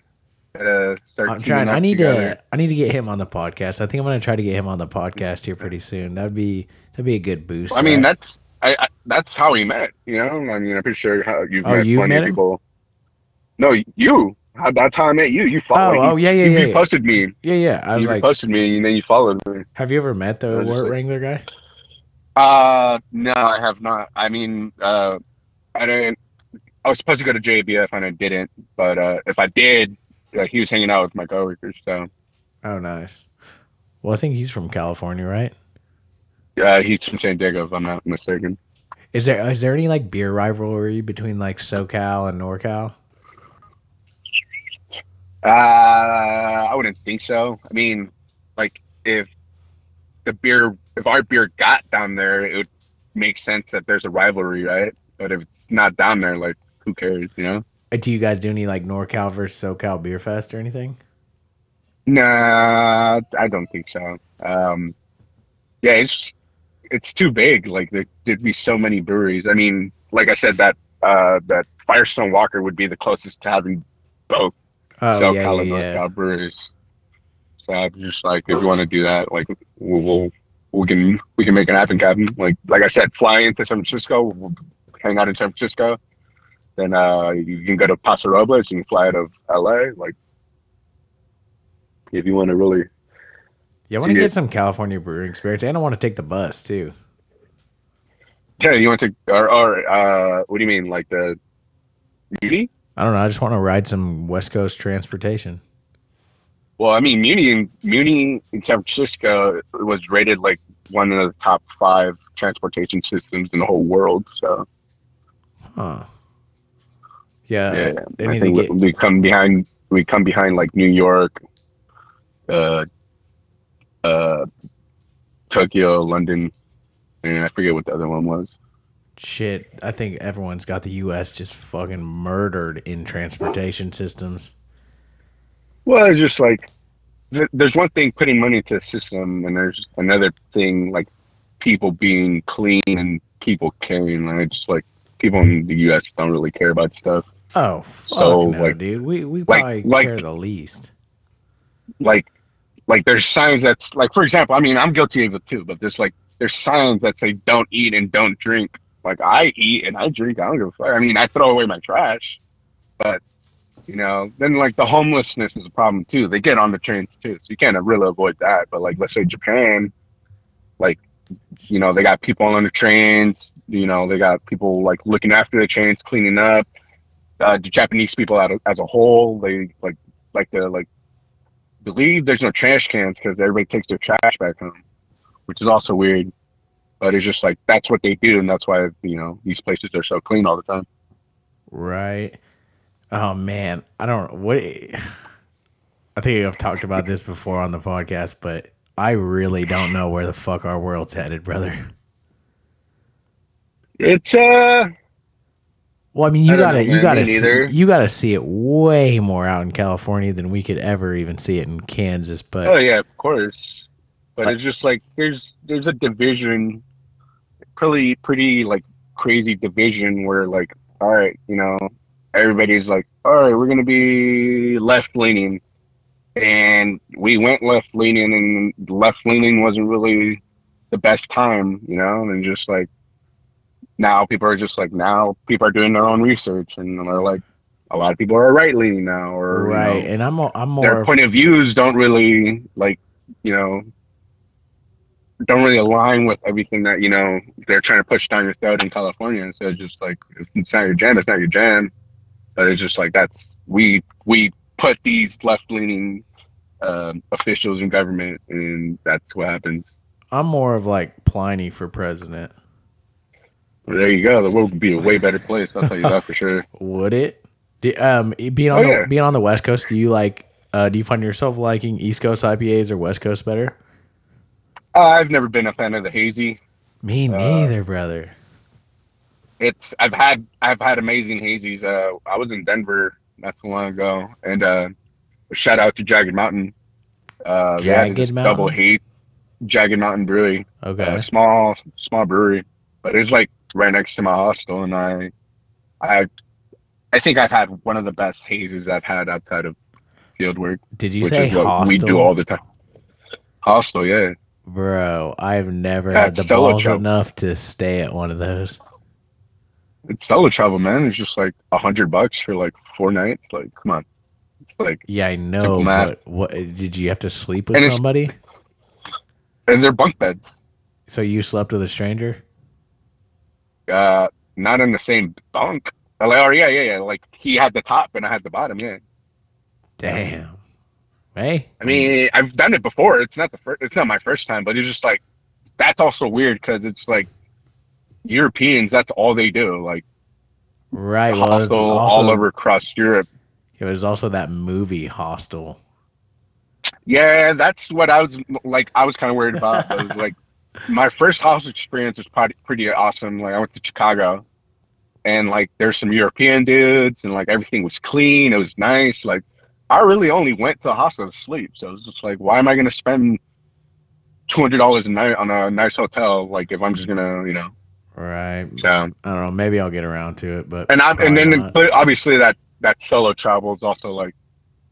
uh, start. I'm trying. I need together. to. I need to get him on the podcast. I think I'm gonna try to get him on the podcast here pretty soon. That'd be that'd be a good boost. I mean, right? that's I, I that's how we met. You know, I mean, I'm pretty sure how you've Oh, met you plenty met of people. No, you. How, that's how I met you. You followed. Oh, oh, yeah, yeah, you, yeah, You yeah. posted me. yeah, yeah. I was you like, posted me, and then you followed me. have you ever met the I was just Wart like- Wrangler guy? Uh, no, I have not. I mean, uh, I didn't. I was supposed to go to JBF and I didn't. But uh, if I did, uh, he was hanging out with my coworkers. So Oh, nice. Well, I think he's from California, right? uh, he's from San Diego, if I'm not mistaken. Is there is there any like beer rivalry between like SoCal and NorCal? Uh, I wouldn't think so. I mean, like if the beer, if our beer got down there, it would make sense that there's a rivalry, right? But if it's not down there, like who cares, you know? Uh, Do you guys do any like NorCal versus SoCal beer fest or anything? Nah, I don't think so. Um, yeah, it's just, it's too big. Like there, there'd be so many breweries. I mean, like I said, that uh, that Firestone Walker would be the closest to having both Oh SoCal yeah, and yeah, North yeah. Cal breweries. So I'm just like, if you want to do that, like we'll, we'll we can we can make it happen, Captain. Like like I said, fly into San Francisco, we'll hang out in San Francisco. Then uh, you can go to Paso Robles, you can fly out of LA. Like if you want to really, Yeah, I want to Yeah. get some California brewing experience, and I want to take the bus too. yeah, you want to or or uh, what do you mean, like the? I don't know. I just want to ride some West Coast transportation. Well, I mean, Muni in Muni in San Francisco was rated like one of the top five transportation systems in the whole world. So Huh. Yeah. yeah, I think get- we, we come behind. We come behind like New York, uh, uh, Tokyo, London, and I forget what the other one was. Shit, I think everyone's got the U.S. just fucking murdered in transportation systems. Well, it's just like th- there's one thing putting money into the system, and there's another thing like people being clean and people caring. And it's just like people in the U.S. don't really care about stuff. Oh, fuck So, no, like- dude. We we like- probably like- care the least. Like, like there's signs that's like, for example, I mean, I'm guilty of it too, but there's like there's signs that say don't eat and don't drink. Like I eat and I drink. I don't give a fuck. I mean, I throw away my trash, but you know, then like the homelessness is a problem too. They get on the trains too, so you can't really avoid that. But like, let's say Japan, like, you know, they got people on the trains. You know, they got people like looking after the trains, cleaning up. Uh, the Japanese people as a whole, they like like to like believe there's no trash cans because everybody takes their trash back home, which is also weird. But it's just like that's what they do, and that's why you know these places are so clean all the time. Right. Oh man, I don't what I think I've talked about this before on the podcast, but I really don't know where the fuck our world's headed, brother. It's uh, Well, I mean, you I gotta know, you gotta see, neither. you gotta see it way more out in California than we could ever even see it in Kansas. But oh yeah, of course. But it's just like there's there's a division, pretty pretty like crazy division where like all right, you know, everybody's like, all right, we're gonna be left leaning, and we went left leaning, and left leaning wasn't really the best time, you know, and just like now people are just like now people are doing their own research and they're like a lot of people are right leaning now or you right, know, and I'm mo- I'm more their point of views don't really like you know don't really align with everything that you know they're trying to push down your throat in California. So it's just like it's not your jam, it's not your jam. But it's just like that's we we put these left leaning um, officials in government, and that's what happens. I'm more of like Pliny for president. There you go. The world would be a way better place. I'll tell you that for sure. *laughs* Would it? Do, um, being on Oh, the yeah. being on the West Coast, do you like? Uh, do you find yourself liking East Coast IPAs or West Coast better? Uh, I've never been a fan of the hazy. Me Uh, neither, brother. it's I've had I've had amazing hazies. Uh, I was in Denver not too long ago, and uh, shout out to Jagged Mountain. Uh, Jagged Mountain? double hate Jagged Mountain Brewery, Okay. uh, small small brewery, but it's like right next to my hostel, and I I I think I've had one of the best hazes I've had outside of Fieldwork, Did you say hostel? we do all the time. Hostel, yeah. Bro, I've never Yeah, had the solo balls travel. enough to stay at one of those. It's solo travel, man. It's just like a hundred bucks for like four nights. Like, come on. It's like Yeah, I know, but what did you have to sleep with And somebody? and they're bunk beds. So you slept with a stranger? uh not in the same bunk. Like, oh yeah, yeah, yeah. Like he had the top and I had the bottom. Yeah. Damn. Hey, I mean, I've done it before. It's not the first. It's not my first time, but it's just like that's also weird because it's like Europeans. That's all they do. Like right? Well, hostel also, all over across Europe. It was also that movie Hostel. Yeah, that's what I was like. I was kind of worried about. It was like *laughs* my first house experience was pretty pretty awesome. Like I went to Chicago, and like there's some European dudes, and like everything was clean. It was nice. Like I really only went to a hostel to sleep, so it's just like, why am I gonna spend two hundred dollars a night on a nice hotel? Like if I'm just gonna, you know, Right. So I don't know. Maybe I'll get around to it, but and I and then not. but obviously that that solo travel is also like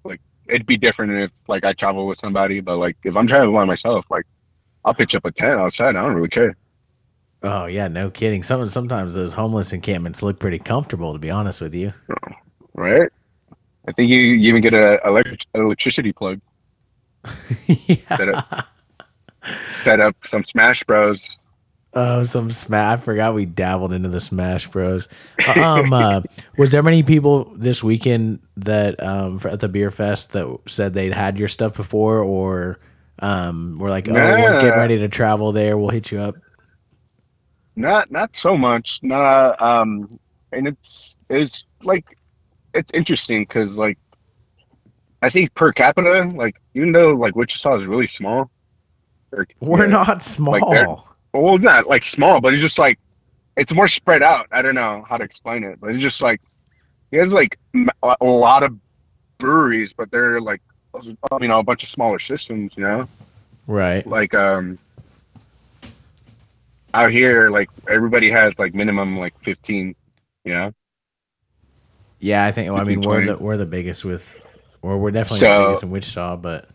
like it'd be different if like I travel with somebody, but like if I'm traveling by myself, like I'll pitch up a tent outside. I don't really care. oh yeah, no kidding. Some sometimes those homeless encampments look pretty comfortable, to be honest with you. Oh, right? I think you, you even get a electric electricity plug. *laughs* yeah. Set up some Smash Bros. Oh, some smash! I forgot we dabbled into the Smash Bros. Um, uh, *laughs* was there many people this weekend that um for, at the beer fest that said they'd had your stuff before, or um were like, oh, we're getting ready to travel there, we'll hit you up. Not not so much. Nah, um, and it's it's like it's interesting because like I think per capita, like even though like Wichita is really small, or- We're yeah, not small. they're- well, not like small, but it's just like it's more spread out. I don't know how to explain it, but it's just like he has like a lot of breweries, but they're like you know a bunch of smaller systems. You know, right. like um out here, like everybody has like minimum like fifteen. You know, Yeah, I think. Well, I mean, we're the we're the biggest with, or we're definitely the biggest in Wichita, but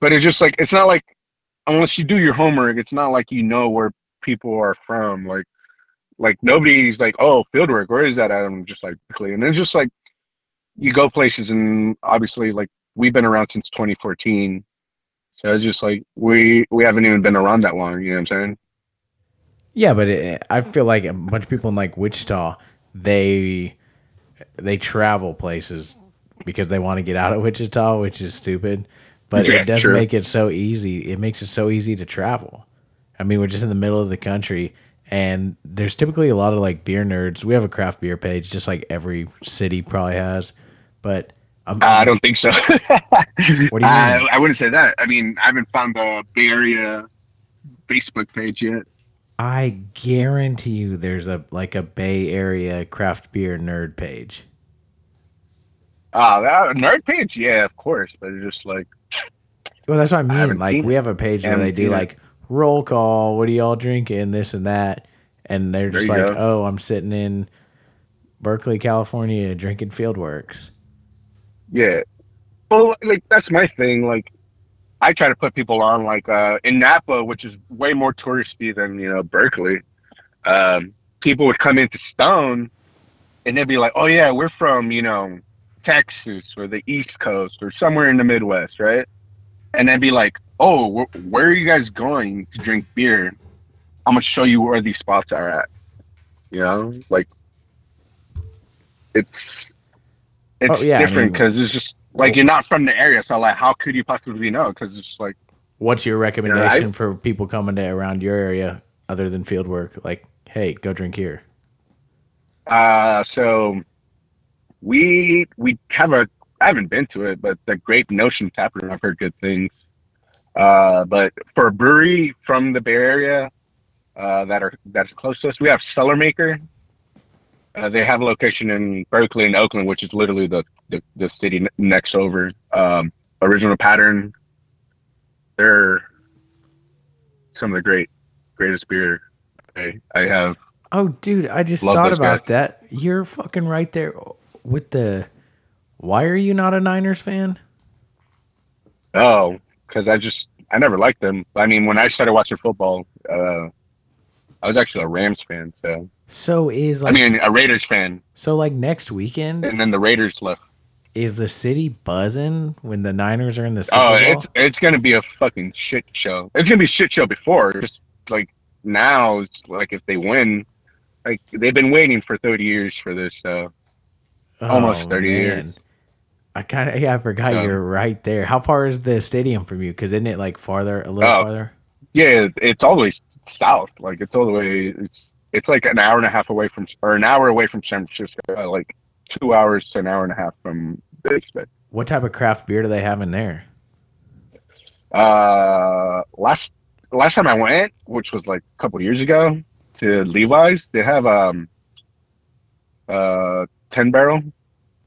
but it's just like it's not like unless you do your homework, it's not like you know where people are from. Like, like nobody's like, oh, fieldwork, where is that at? I'm just like, and it's just like you go places, and obviously, like we've been around since 2014, so it's just like we we haven't even been around that long. You know what I'm saying? yeah, but it, I feel like a bunch of people in like Wichita, they they travel places because they want to get out of Wichita, which is stupid. But Yeah, it does sure. make it so easy. It makes it so easy to travel. I mean, we're just in the middle of the country, and there's typically a lot of like beer nerds. We have a craft beer page, just like every city probably has. But I'm, Uh, I don't think so. *laughs* What do you mean? I, I wouldn't say that. I mean, I haven't found the Bay Area Facebook page yet. I guarantee you there's a like a Bay Area craft beer nerd page. Ah, that nerd page, yeah, of course, but it's just like. Well, that's what I mean. haven't like we have a page where they do it. like roll call, what are y'all drinking, this and that. And they're just like, go. Oh, I'm sitting in Berkeley, California drinking Fieldworks. Yeah. Well, like that's my thing. Like, I try to put people on like uh, in Napa, which is way more touristy than you know Berkeley. Um, people would come into Stone, and they'd be like, "Oh yeah, we're from you know Texas or the East Coast or somewhere in the Midwest, right?" And they'd be like, "Oh, wh- where are you guys going to drink beer? I'm gonna show you where these spots are at." You know, like it's it's Oh, yeah, I different mean- because it's just like you're not from the area, so like how could you possibly know? Because it's like What's your recommendation for people coming to around your area other than Fieldwork? Like, hey, go drink here. uh so we we have a I haven't been to it, but the Great Notion Taproom I've heard good things. Uh, but for a brewery from the Bay Area uh, that are that's close to us, we have Cellarmaker. Uh, they have a location in Berkeley and Oakland, which is literally the the, the city next over. Um, Original Pattern. They're some of the great greatest beer I, I have. Oh, dude, I just Love thought about guys. that. You're fucking right there with the. Why are you not a Niners fan? Oh, because I just I never liked them. I mean, when I started watching football, uh, I was actually a Rams fan. So So is I mean, a Raiders fan, so like next weekend and then the Raiders left. is the city buzzing when the Niners are in the Super Oh, Bowl? it's it's gonna be a fucking shit show. It's gonna be a shit show before. Just like now, it's like if they win, like they've been waiting for thirty years for this. So almost 30 years. I kind of yeah, I forgot Um, you're right there. How far is the stadium from you? Because isn't it like farther, a little Oh. farther? yeah, it's always south. Like it's all the way. It's it's like an hour and a half away from, or an hour away from San Francisco. uh, Like two hours to an hour and a half from. What type of craft beer do they have in there? Uh, last last time I went, which was like a couple years ago, to Levi's, they have um uh ten barrel.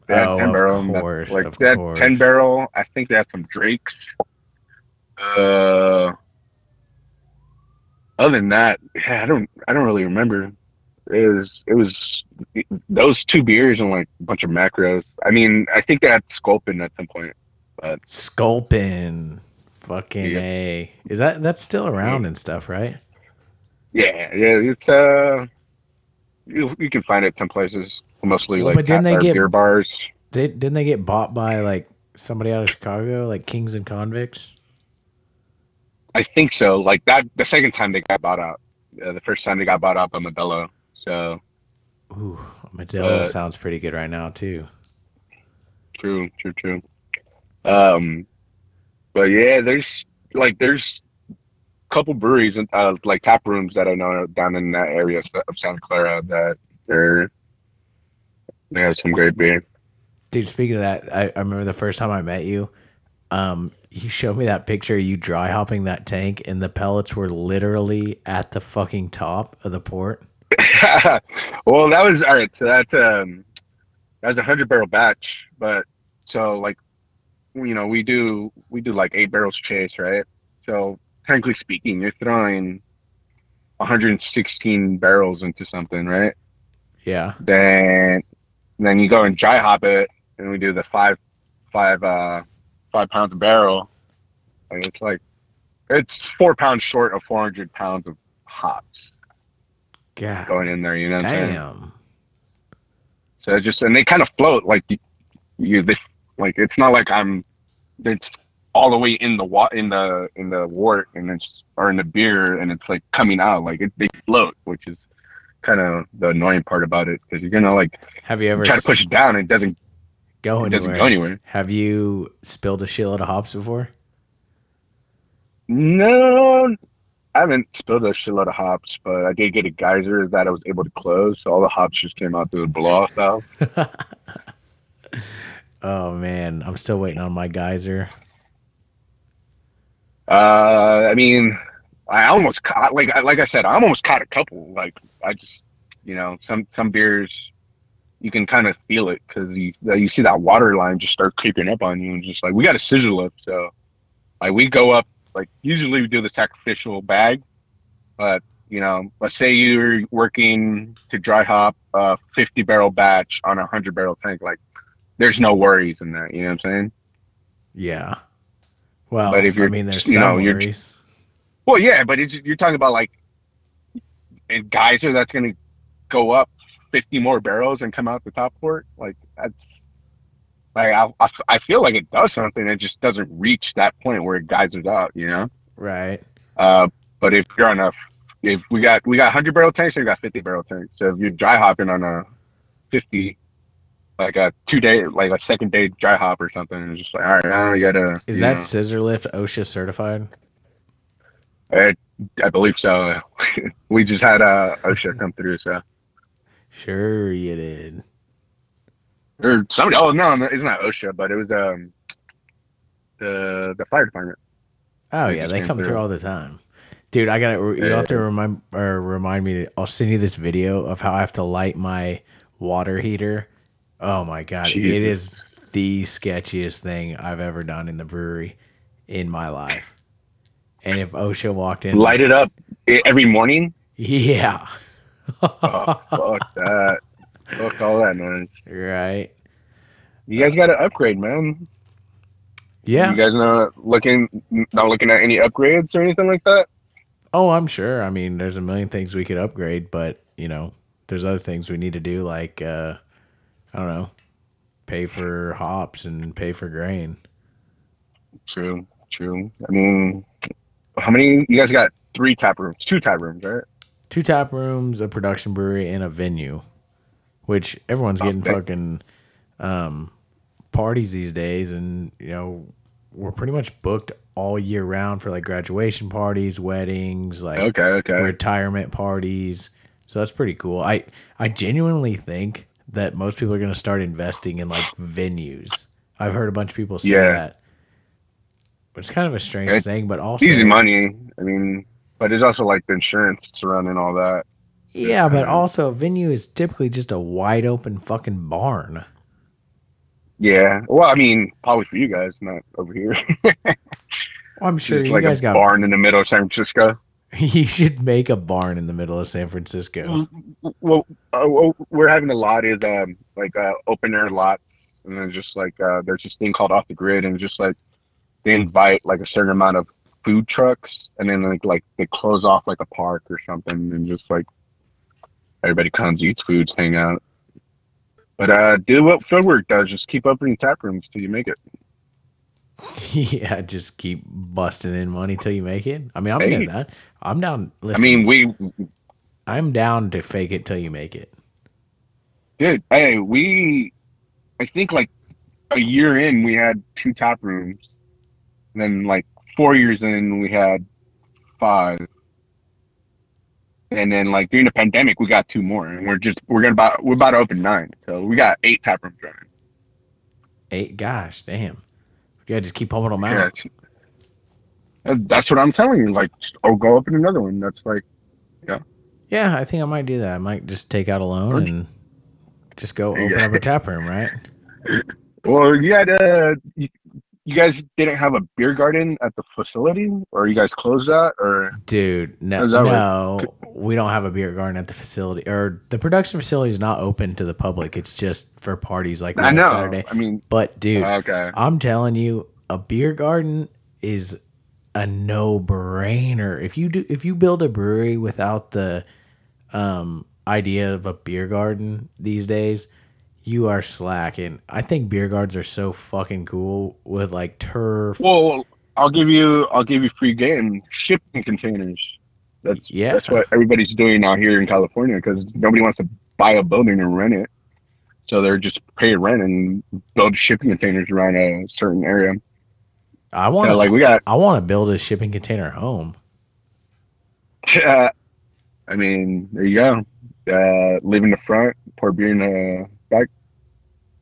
They Oh, ten of barrel. course, like of course. ten barrel. I think they had some Drakes. Uh, other than that, yeah, I don't I don't really remember. It was it was those two beers and like a bunch of macros. I mean, I think they had Sculpin at some point. But Sculpin. Fucking Yeah. A. Is that that's still around and stuff, right? yeah, yeah, it's uh you you can find it some places, mostly Well, like but didn't they get- beer bars. They, didn't they get bought by like somebody out of Chicago, like Kings and Convicts? I think so. Like that the second time they got bought out. Uh, the first time they got bought out by Modelo. So Ooh, Modelo Uh, sounds pretty good right now too. True, true, true. Um, but yeah, there's like there's a couple breweries and uh, like tap rooms that I know down in that area of Santa Clara that they're they have some great beer. Dude, speaking of that, I, I remember the first time I met you. Um, you showed me that picture of you dry hopping that tank, and the pellets were literally at the fucking top of the port. *laughs* well, that was all right. So that's um that was a hundred barrel batch, but so like you know we do we do like eight barrels chase, right? So technically speaking, you're throwing 116 barrels into something, right? Yeah. then then you go and dry hop it and we do the five five uh five pounds a barrel and it's like it's four pounds short of 400 pounds of hops God going in there you know what I'm saying? damn. so it just and they kind of float like you, you they, like it's not like i'm it's all the way in the wa- in the in the wort and it's or in the beer and it's like coming out like it, they float which is kind of the annoying part about it because you're gonna like Have you ever try to push it down and it doesn't go it doesn't anywhere? go anywhere Have you spilled a shitload of hops before? No, I haven't spilled a shitload of hops, but I did get a geyser that I was able to close, so all the hops just came out through the blow off valve. *laughs* oh man, I'm still waiting on my geyser. Uh, I mean, I almost caught like like I said, I almost caught a couple. Like I just, you know, some some beers you can kind of feel it because you uh, you see that water line just start creeping up on you, and just like we got a scissor lift, so like we go up like usually we do the sacrificial bag, but you know, let's say you're working to dry hop a 50 barrel batch on a 100 barrel tank, like there's no worries in that. You know what I'm saying? Yeah. Well, But if you're- i mean, there's you some know, worries. Well, yeah, but it's, you're talking about like a geyser that's going to go up 50 more barrels and come out the top port. Like that's like I, I, I feel like it does something. It just doesn't reach that point where it geysers out, you know. Right. Uh, but if you're on a, if we got we got 100 barrel tanks, and we got 50 barrel tanks. So if you're dry hopping on a 50, like a two day, like a second day dry hop or something, and it's just like, all right, now you gotta. Is you that know. scissor lift OSHA certified? I, I believe so. *laughs* we just had uh, OSHA come through, so Sure, you did. or somebody. Oh no, it's not OSHA, but it was um the the fire department. Oh yeah, they come through through. all the time, dude. I gotta. You have to remind or remind me. To, I'll send you this video of how I have to light my water heater. Oh my god, it Jesus. is the sketchiest thing I've ever done in the brewery in my life. And if OSHA walked in, Light it up every morning. *laughs* yeah, Oh fuck *laughs* that! Fuck all that noise. right, You guys got to upgrade, man. yeah. You guys not looking not looking at any upgrades or anything like that? Oh, I'm sure. I mean, there's a million things we could upgrade, but you know, there's other things we need to do, like uh, I don't know, pay for hops and pay for grain. True, true. I mean, how many? You guys got three tap rooms, two tap rooms, right? Two tap rooms, a production brewery, and a venue, which everyone's getting okay. fucking um, parties these days, and you know, we're pretty much booked all year round for like graduation parties, weddings, like Okay, okay. retirement parties. So that's pretty cool. I I genuinely think that most people are going to start investing in like venues. I've heard a bunch of people say Yeah. that. Which is kind of a strange It's thing, but also Easy money. I mean, but it's also like the insurance surrounding all that. Yeah, but Um, also venue is typically just a wide open fucking barn. Yeah. Well, I mean, probably for you guys, not over here. *laughs* Well, I'm sure it's you like guys a got barn in the middle of San Francisco. *laughs* You should make a barn in the middle of San Francisco. Well, uh, we're having a lot is um like uh, open air lots, and then just like uh, there's this thing called off the grid, and just like they invite like a certain amount of food trucks, and then like like they close off like a park or something, and just like everybody comes, eats foods, hang out. But uh, do what Fieldwork does: just keep opening tap rooms till you make it. *laughs* yeah, just keep busting in money till you make it. I mean, I'm Hey. doing that. I'm down. listen, I mean, we I'm down to fake it till you make it. Dude, hey, we, I think like a year in, we had two tap rooms. And then like four years in, we had five. And then like during the pandemic, we got two more, and we're just we're gonna about we're about to open nine, so we got eight tap rooms running. Eight. Gosh, damn. Yeah, just keep pumping them out. that- that's what I'm telling you. Like, oh, go open another one. That's like, yeah. Yeah, I think I might do that. I might just take out a loan Okay. and just go open Yeah. up a tap room, right? *laughs* well, you had uh, you, guys didn't have a beer garden at the facility, or you guys closed that, or Dude, no, no, we don't have a beer garden at the facility, or the production facility is not open to the public. It's just for parties like I know. Saturday. I mean, But dude, okay. I'm telling you, a beer garden is a no-brainer. If you do, if you build a brewery without the um, idea of a beer garden these days, you are slacking. I think beer guards are so fucking cool with like turf. Well, I'll give you I'll give you free game shipping containers. That's Yeah. that's what everybody's doing out here in California because nobody wants to buy a building and rent it. So they're just pay rent and build shipping containers around a certain area. I want Yeah, to like we got. I want to build a shipping container home. Uh, *laughs* I mean, there you go. Uh, live in the front, pour beer in the back.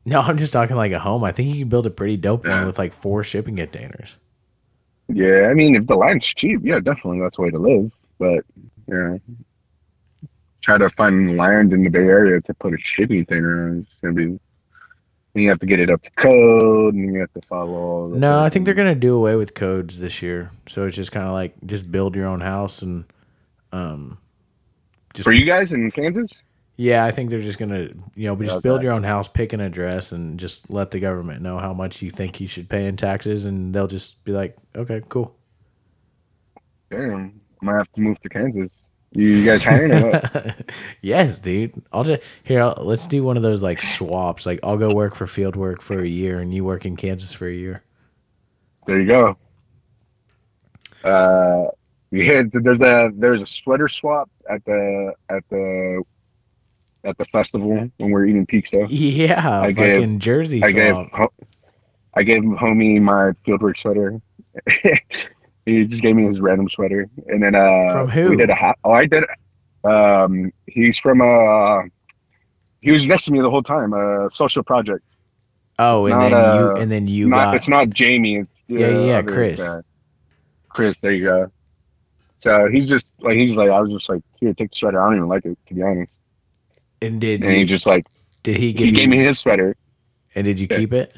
No, I'm just talking like a home. I think you can build a pretty dope one with like four shipping containers. Yeah, I mean, if the land's cheap, yeah, definitely that's the way to live. But yeah, try to find land in the Bay Area to put a shipping container on. It's gonna be. You have to get it up to code, and you have to follow. All the No, I think they're gonna do away with codes this year. So it's just kind of like just build your own house and um, just For you guys in Kansas, yeah. I think they're just gonna you know just Okay. build your own house, pick an address, and just let the government know how much you think you should pay in taxes, and they'll just be like, okay, cool. damn, I might have to move to Kansas. You, you or what? *laughs* yes, dude. I'll just here. I'll, let's do one of those like swaps. Like I'll go work for Fieldwork for a year, and you work in Kansas for a year. There you go. Uh, yeah, there's a there's a sweater swap at the at the at the festival when we're eating pizza. Yeah, I fucking gave- Jersey I gave I gave homie my fieldwork sweater. *laughs* he just gave me his random sweater, and then uh, From who? We did a hat. Oh, I did. Um, he's from uh, he was next to me the whole time. Uh, social project. Oh, and not, then uh, you and then you not got it's not Jamie. It's Yeah, yeah, yeah, Chris. guy. Chris, there you go. So he's just like he's like I was just like here, take the sweater. I don't even like it to be honest. And did And he you, just like did he give he you gave me his sweater. and did you Yeah. keep it?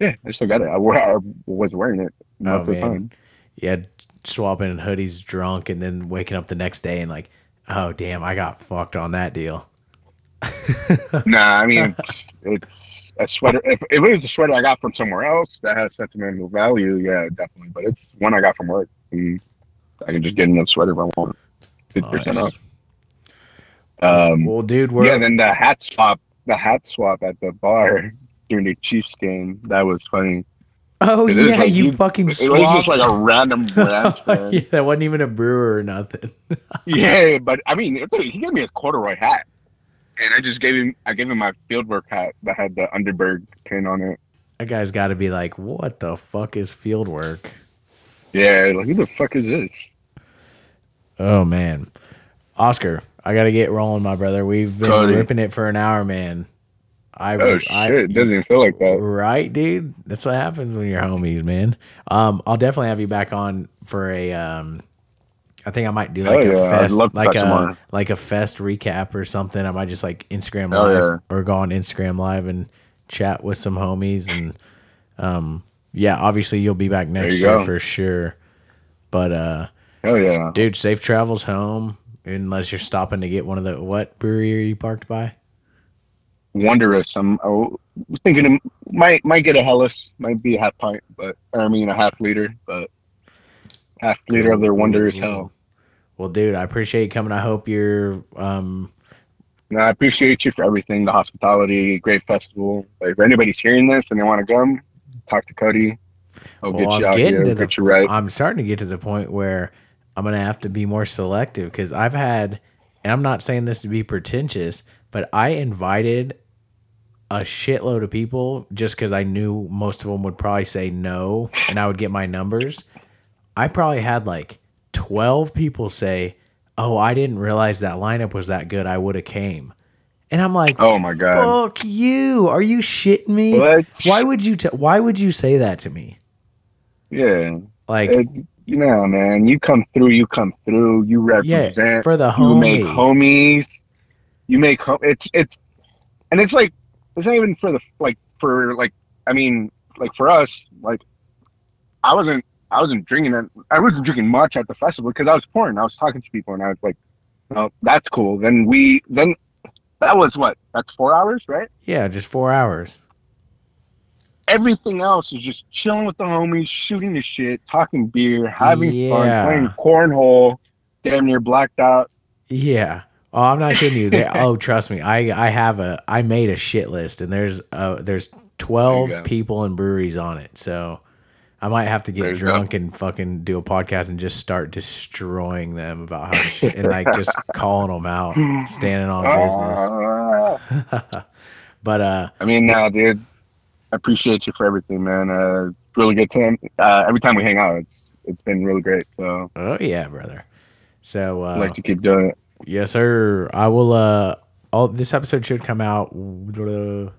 Yeah, I still got it. I, wore, I was wearing it most Oh of the time. yeah, swapping hoodies drunk and then waking up the next day and like, oh damn, I got fucked on that deal. *laughs* Nah, I mean it's a sweater. If, if it was a sweater I got from somewhere else that has sentimental value, yeah, definitely. But it's one I got from work. Mm. I can just get another sweater if I want. Fifty percent off. Um, Well, dude, we're yeah, then the hat swap, the hat swap at the bar *laughs* during the Chiefs game, that was funny. oh yeah, like you you- fucking It was just like a random *laughs* branch. yeah, that wasn't even a brewer or nothing. *laughs* yeah, but I mean, he gave me a corduroy hat, and I just gave him, I gave him my fieldwork hat that had the Underberg pin on it. That guy's got to be like, what the fuck is fieldwork?" Yeah, like who the fuck is this? Oh man, Oscar, I gotta get rolling, my brother. We've been Cody. ripping it for an hour, man. I, Oh I shit, it doesn't even feel like that. right, dude. That's what happens when you're homies, man. Um, I'll definitely have you back on for a um. I think I might do like a yeah, fest, like a tomorrow. like a fest recap or something. I might just like Instagram live yeah. or go on Instagram live and chat with some homies and um yeah, obviously you'll be back next you year go. for sure. But uh Oh yeah, dude. Safe travels home, unless you're stopping to get one of the what brewery are you parked by? Wondrous. I'm I was thinking it might might get a Helles, might be a half pint, but or, I mean a half liter, but half liter of their Wondrous Hell. Well, dude, I appreciate you coming. I hope you're. Um, No, I appreciate you for everything, the hospitality, great festival. Like, if anybody's hearing this and they want to come, talk to Cody. I'll well, get I'm out getting here, to the. get you right. I'm starting to get to the point where I'm gonna have to be more selective because I've had, and I'm not saying this to be pretentious, but I invited a shitload of people just because I knew most of them would probably say no, and I would get my numbers. I probably had like 12 people say, "Oh, I didn't realize that lineup was that good. I would have came." And I'm like, Oh my god. "Fuck you! Are you shitting me? What? Why would you? T- why would you say that to me? Yeah. Like, It, you know, man, you come through, you come through, you represent yeah, for the homies. you make homies, you make home. It's it's, and it's like it's not even for the like for like I mean like for us like I wasn't I wasn't drinking it. I wasn't drinking much at the festival because I was pouring. I was talking to people and I was like, oh, that's cool. Then we then that was what that's four hours, right? Yeah, just four hours. Everything else is just chilling with the homies, shooting the shit, talking beer, having Yeah. fun, playing cornhole, damn near blacked out. Yeah. Oh, I'm not kidding you. They, *laughs* oh, trust me. I I have a I made a shit list, and there's uh there's twelve go. people and breweries on it. So I might have to get There you drunk and fucking do a podcast and just start destroying them about how shit and like just *laughs* calling them out, standing on business. Ah. *laughs* but uh, I mean, now, dude, I appreciate you for everything, man. Uh, really good time. Uh, every time we hang out, it's it's been really great. So oh yeah, brother. So uh, I'd like to keep doing it. Yes, sir. I will. Uh, all this episode should come out. Uh,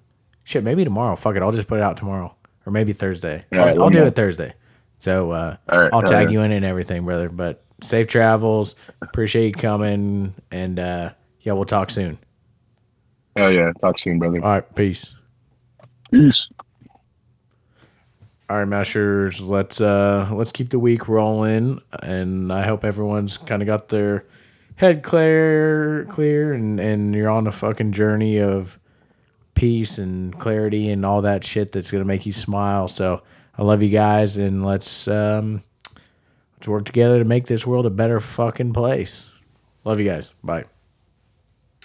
shit, maybe tomorrow. Fuck it. I'll just put it out tomorrow, or maybe Thursday. All right, I'll, I'll do know. it Thursday. So uh, right, I'll tag right. you in and everything, brother. But safe travels. Appreciate you coming, and uh, yeah, we'll talk soon. Oh yeah. Talk soon, brother. All right, peace. Peace. All right, mashers. Let's uh, let's keep the week rolling, and I hope everyone's kind of got their head clear, clear, and and you're on a fucking journey of peace and clarity and all that shit that's gonna make you smile. So I love you guys, and let's um, let's work together to make this world a better fucking place. Love you guys. Bye.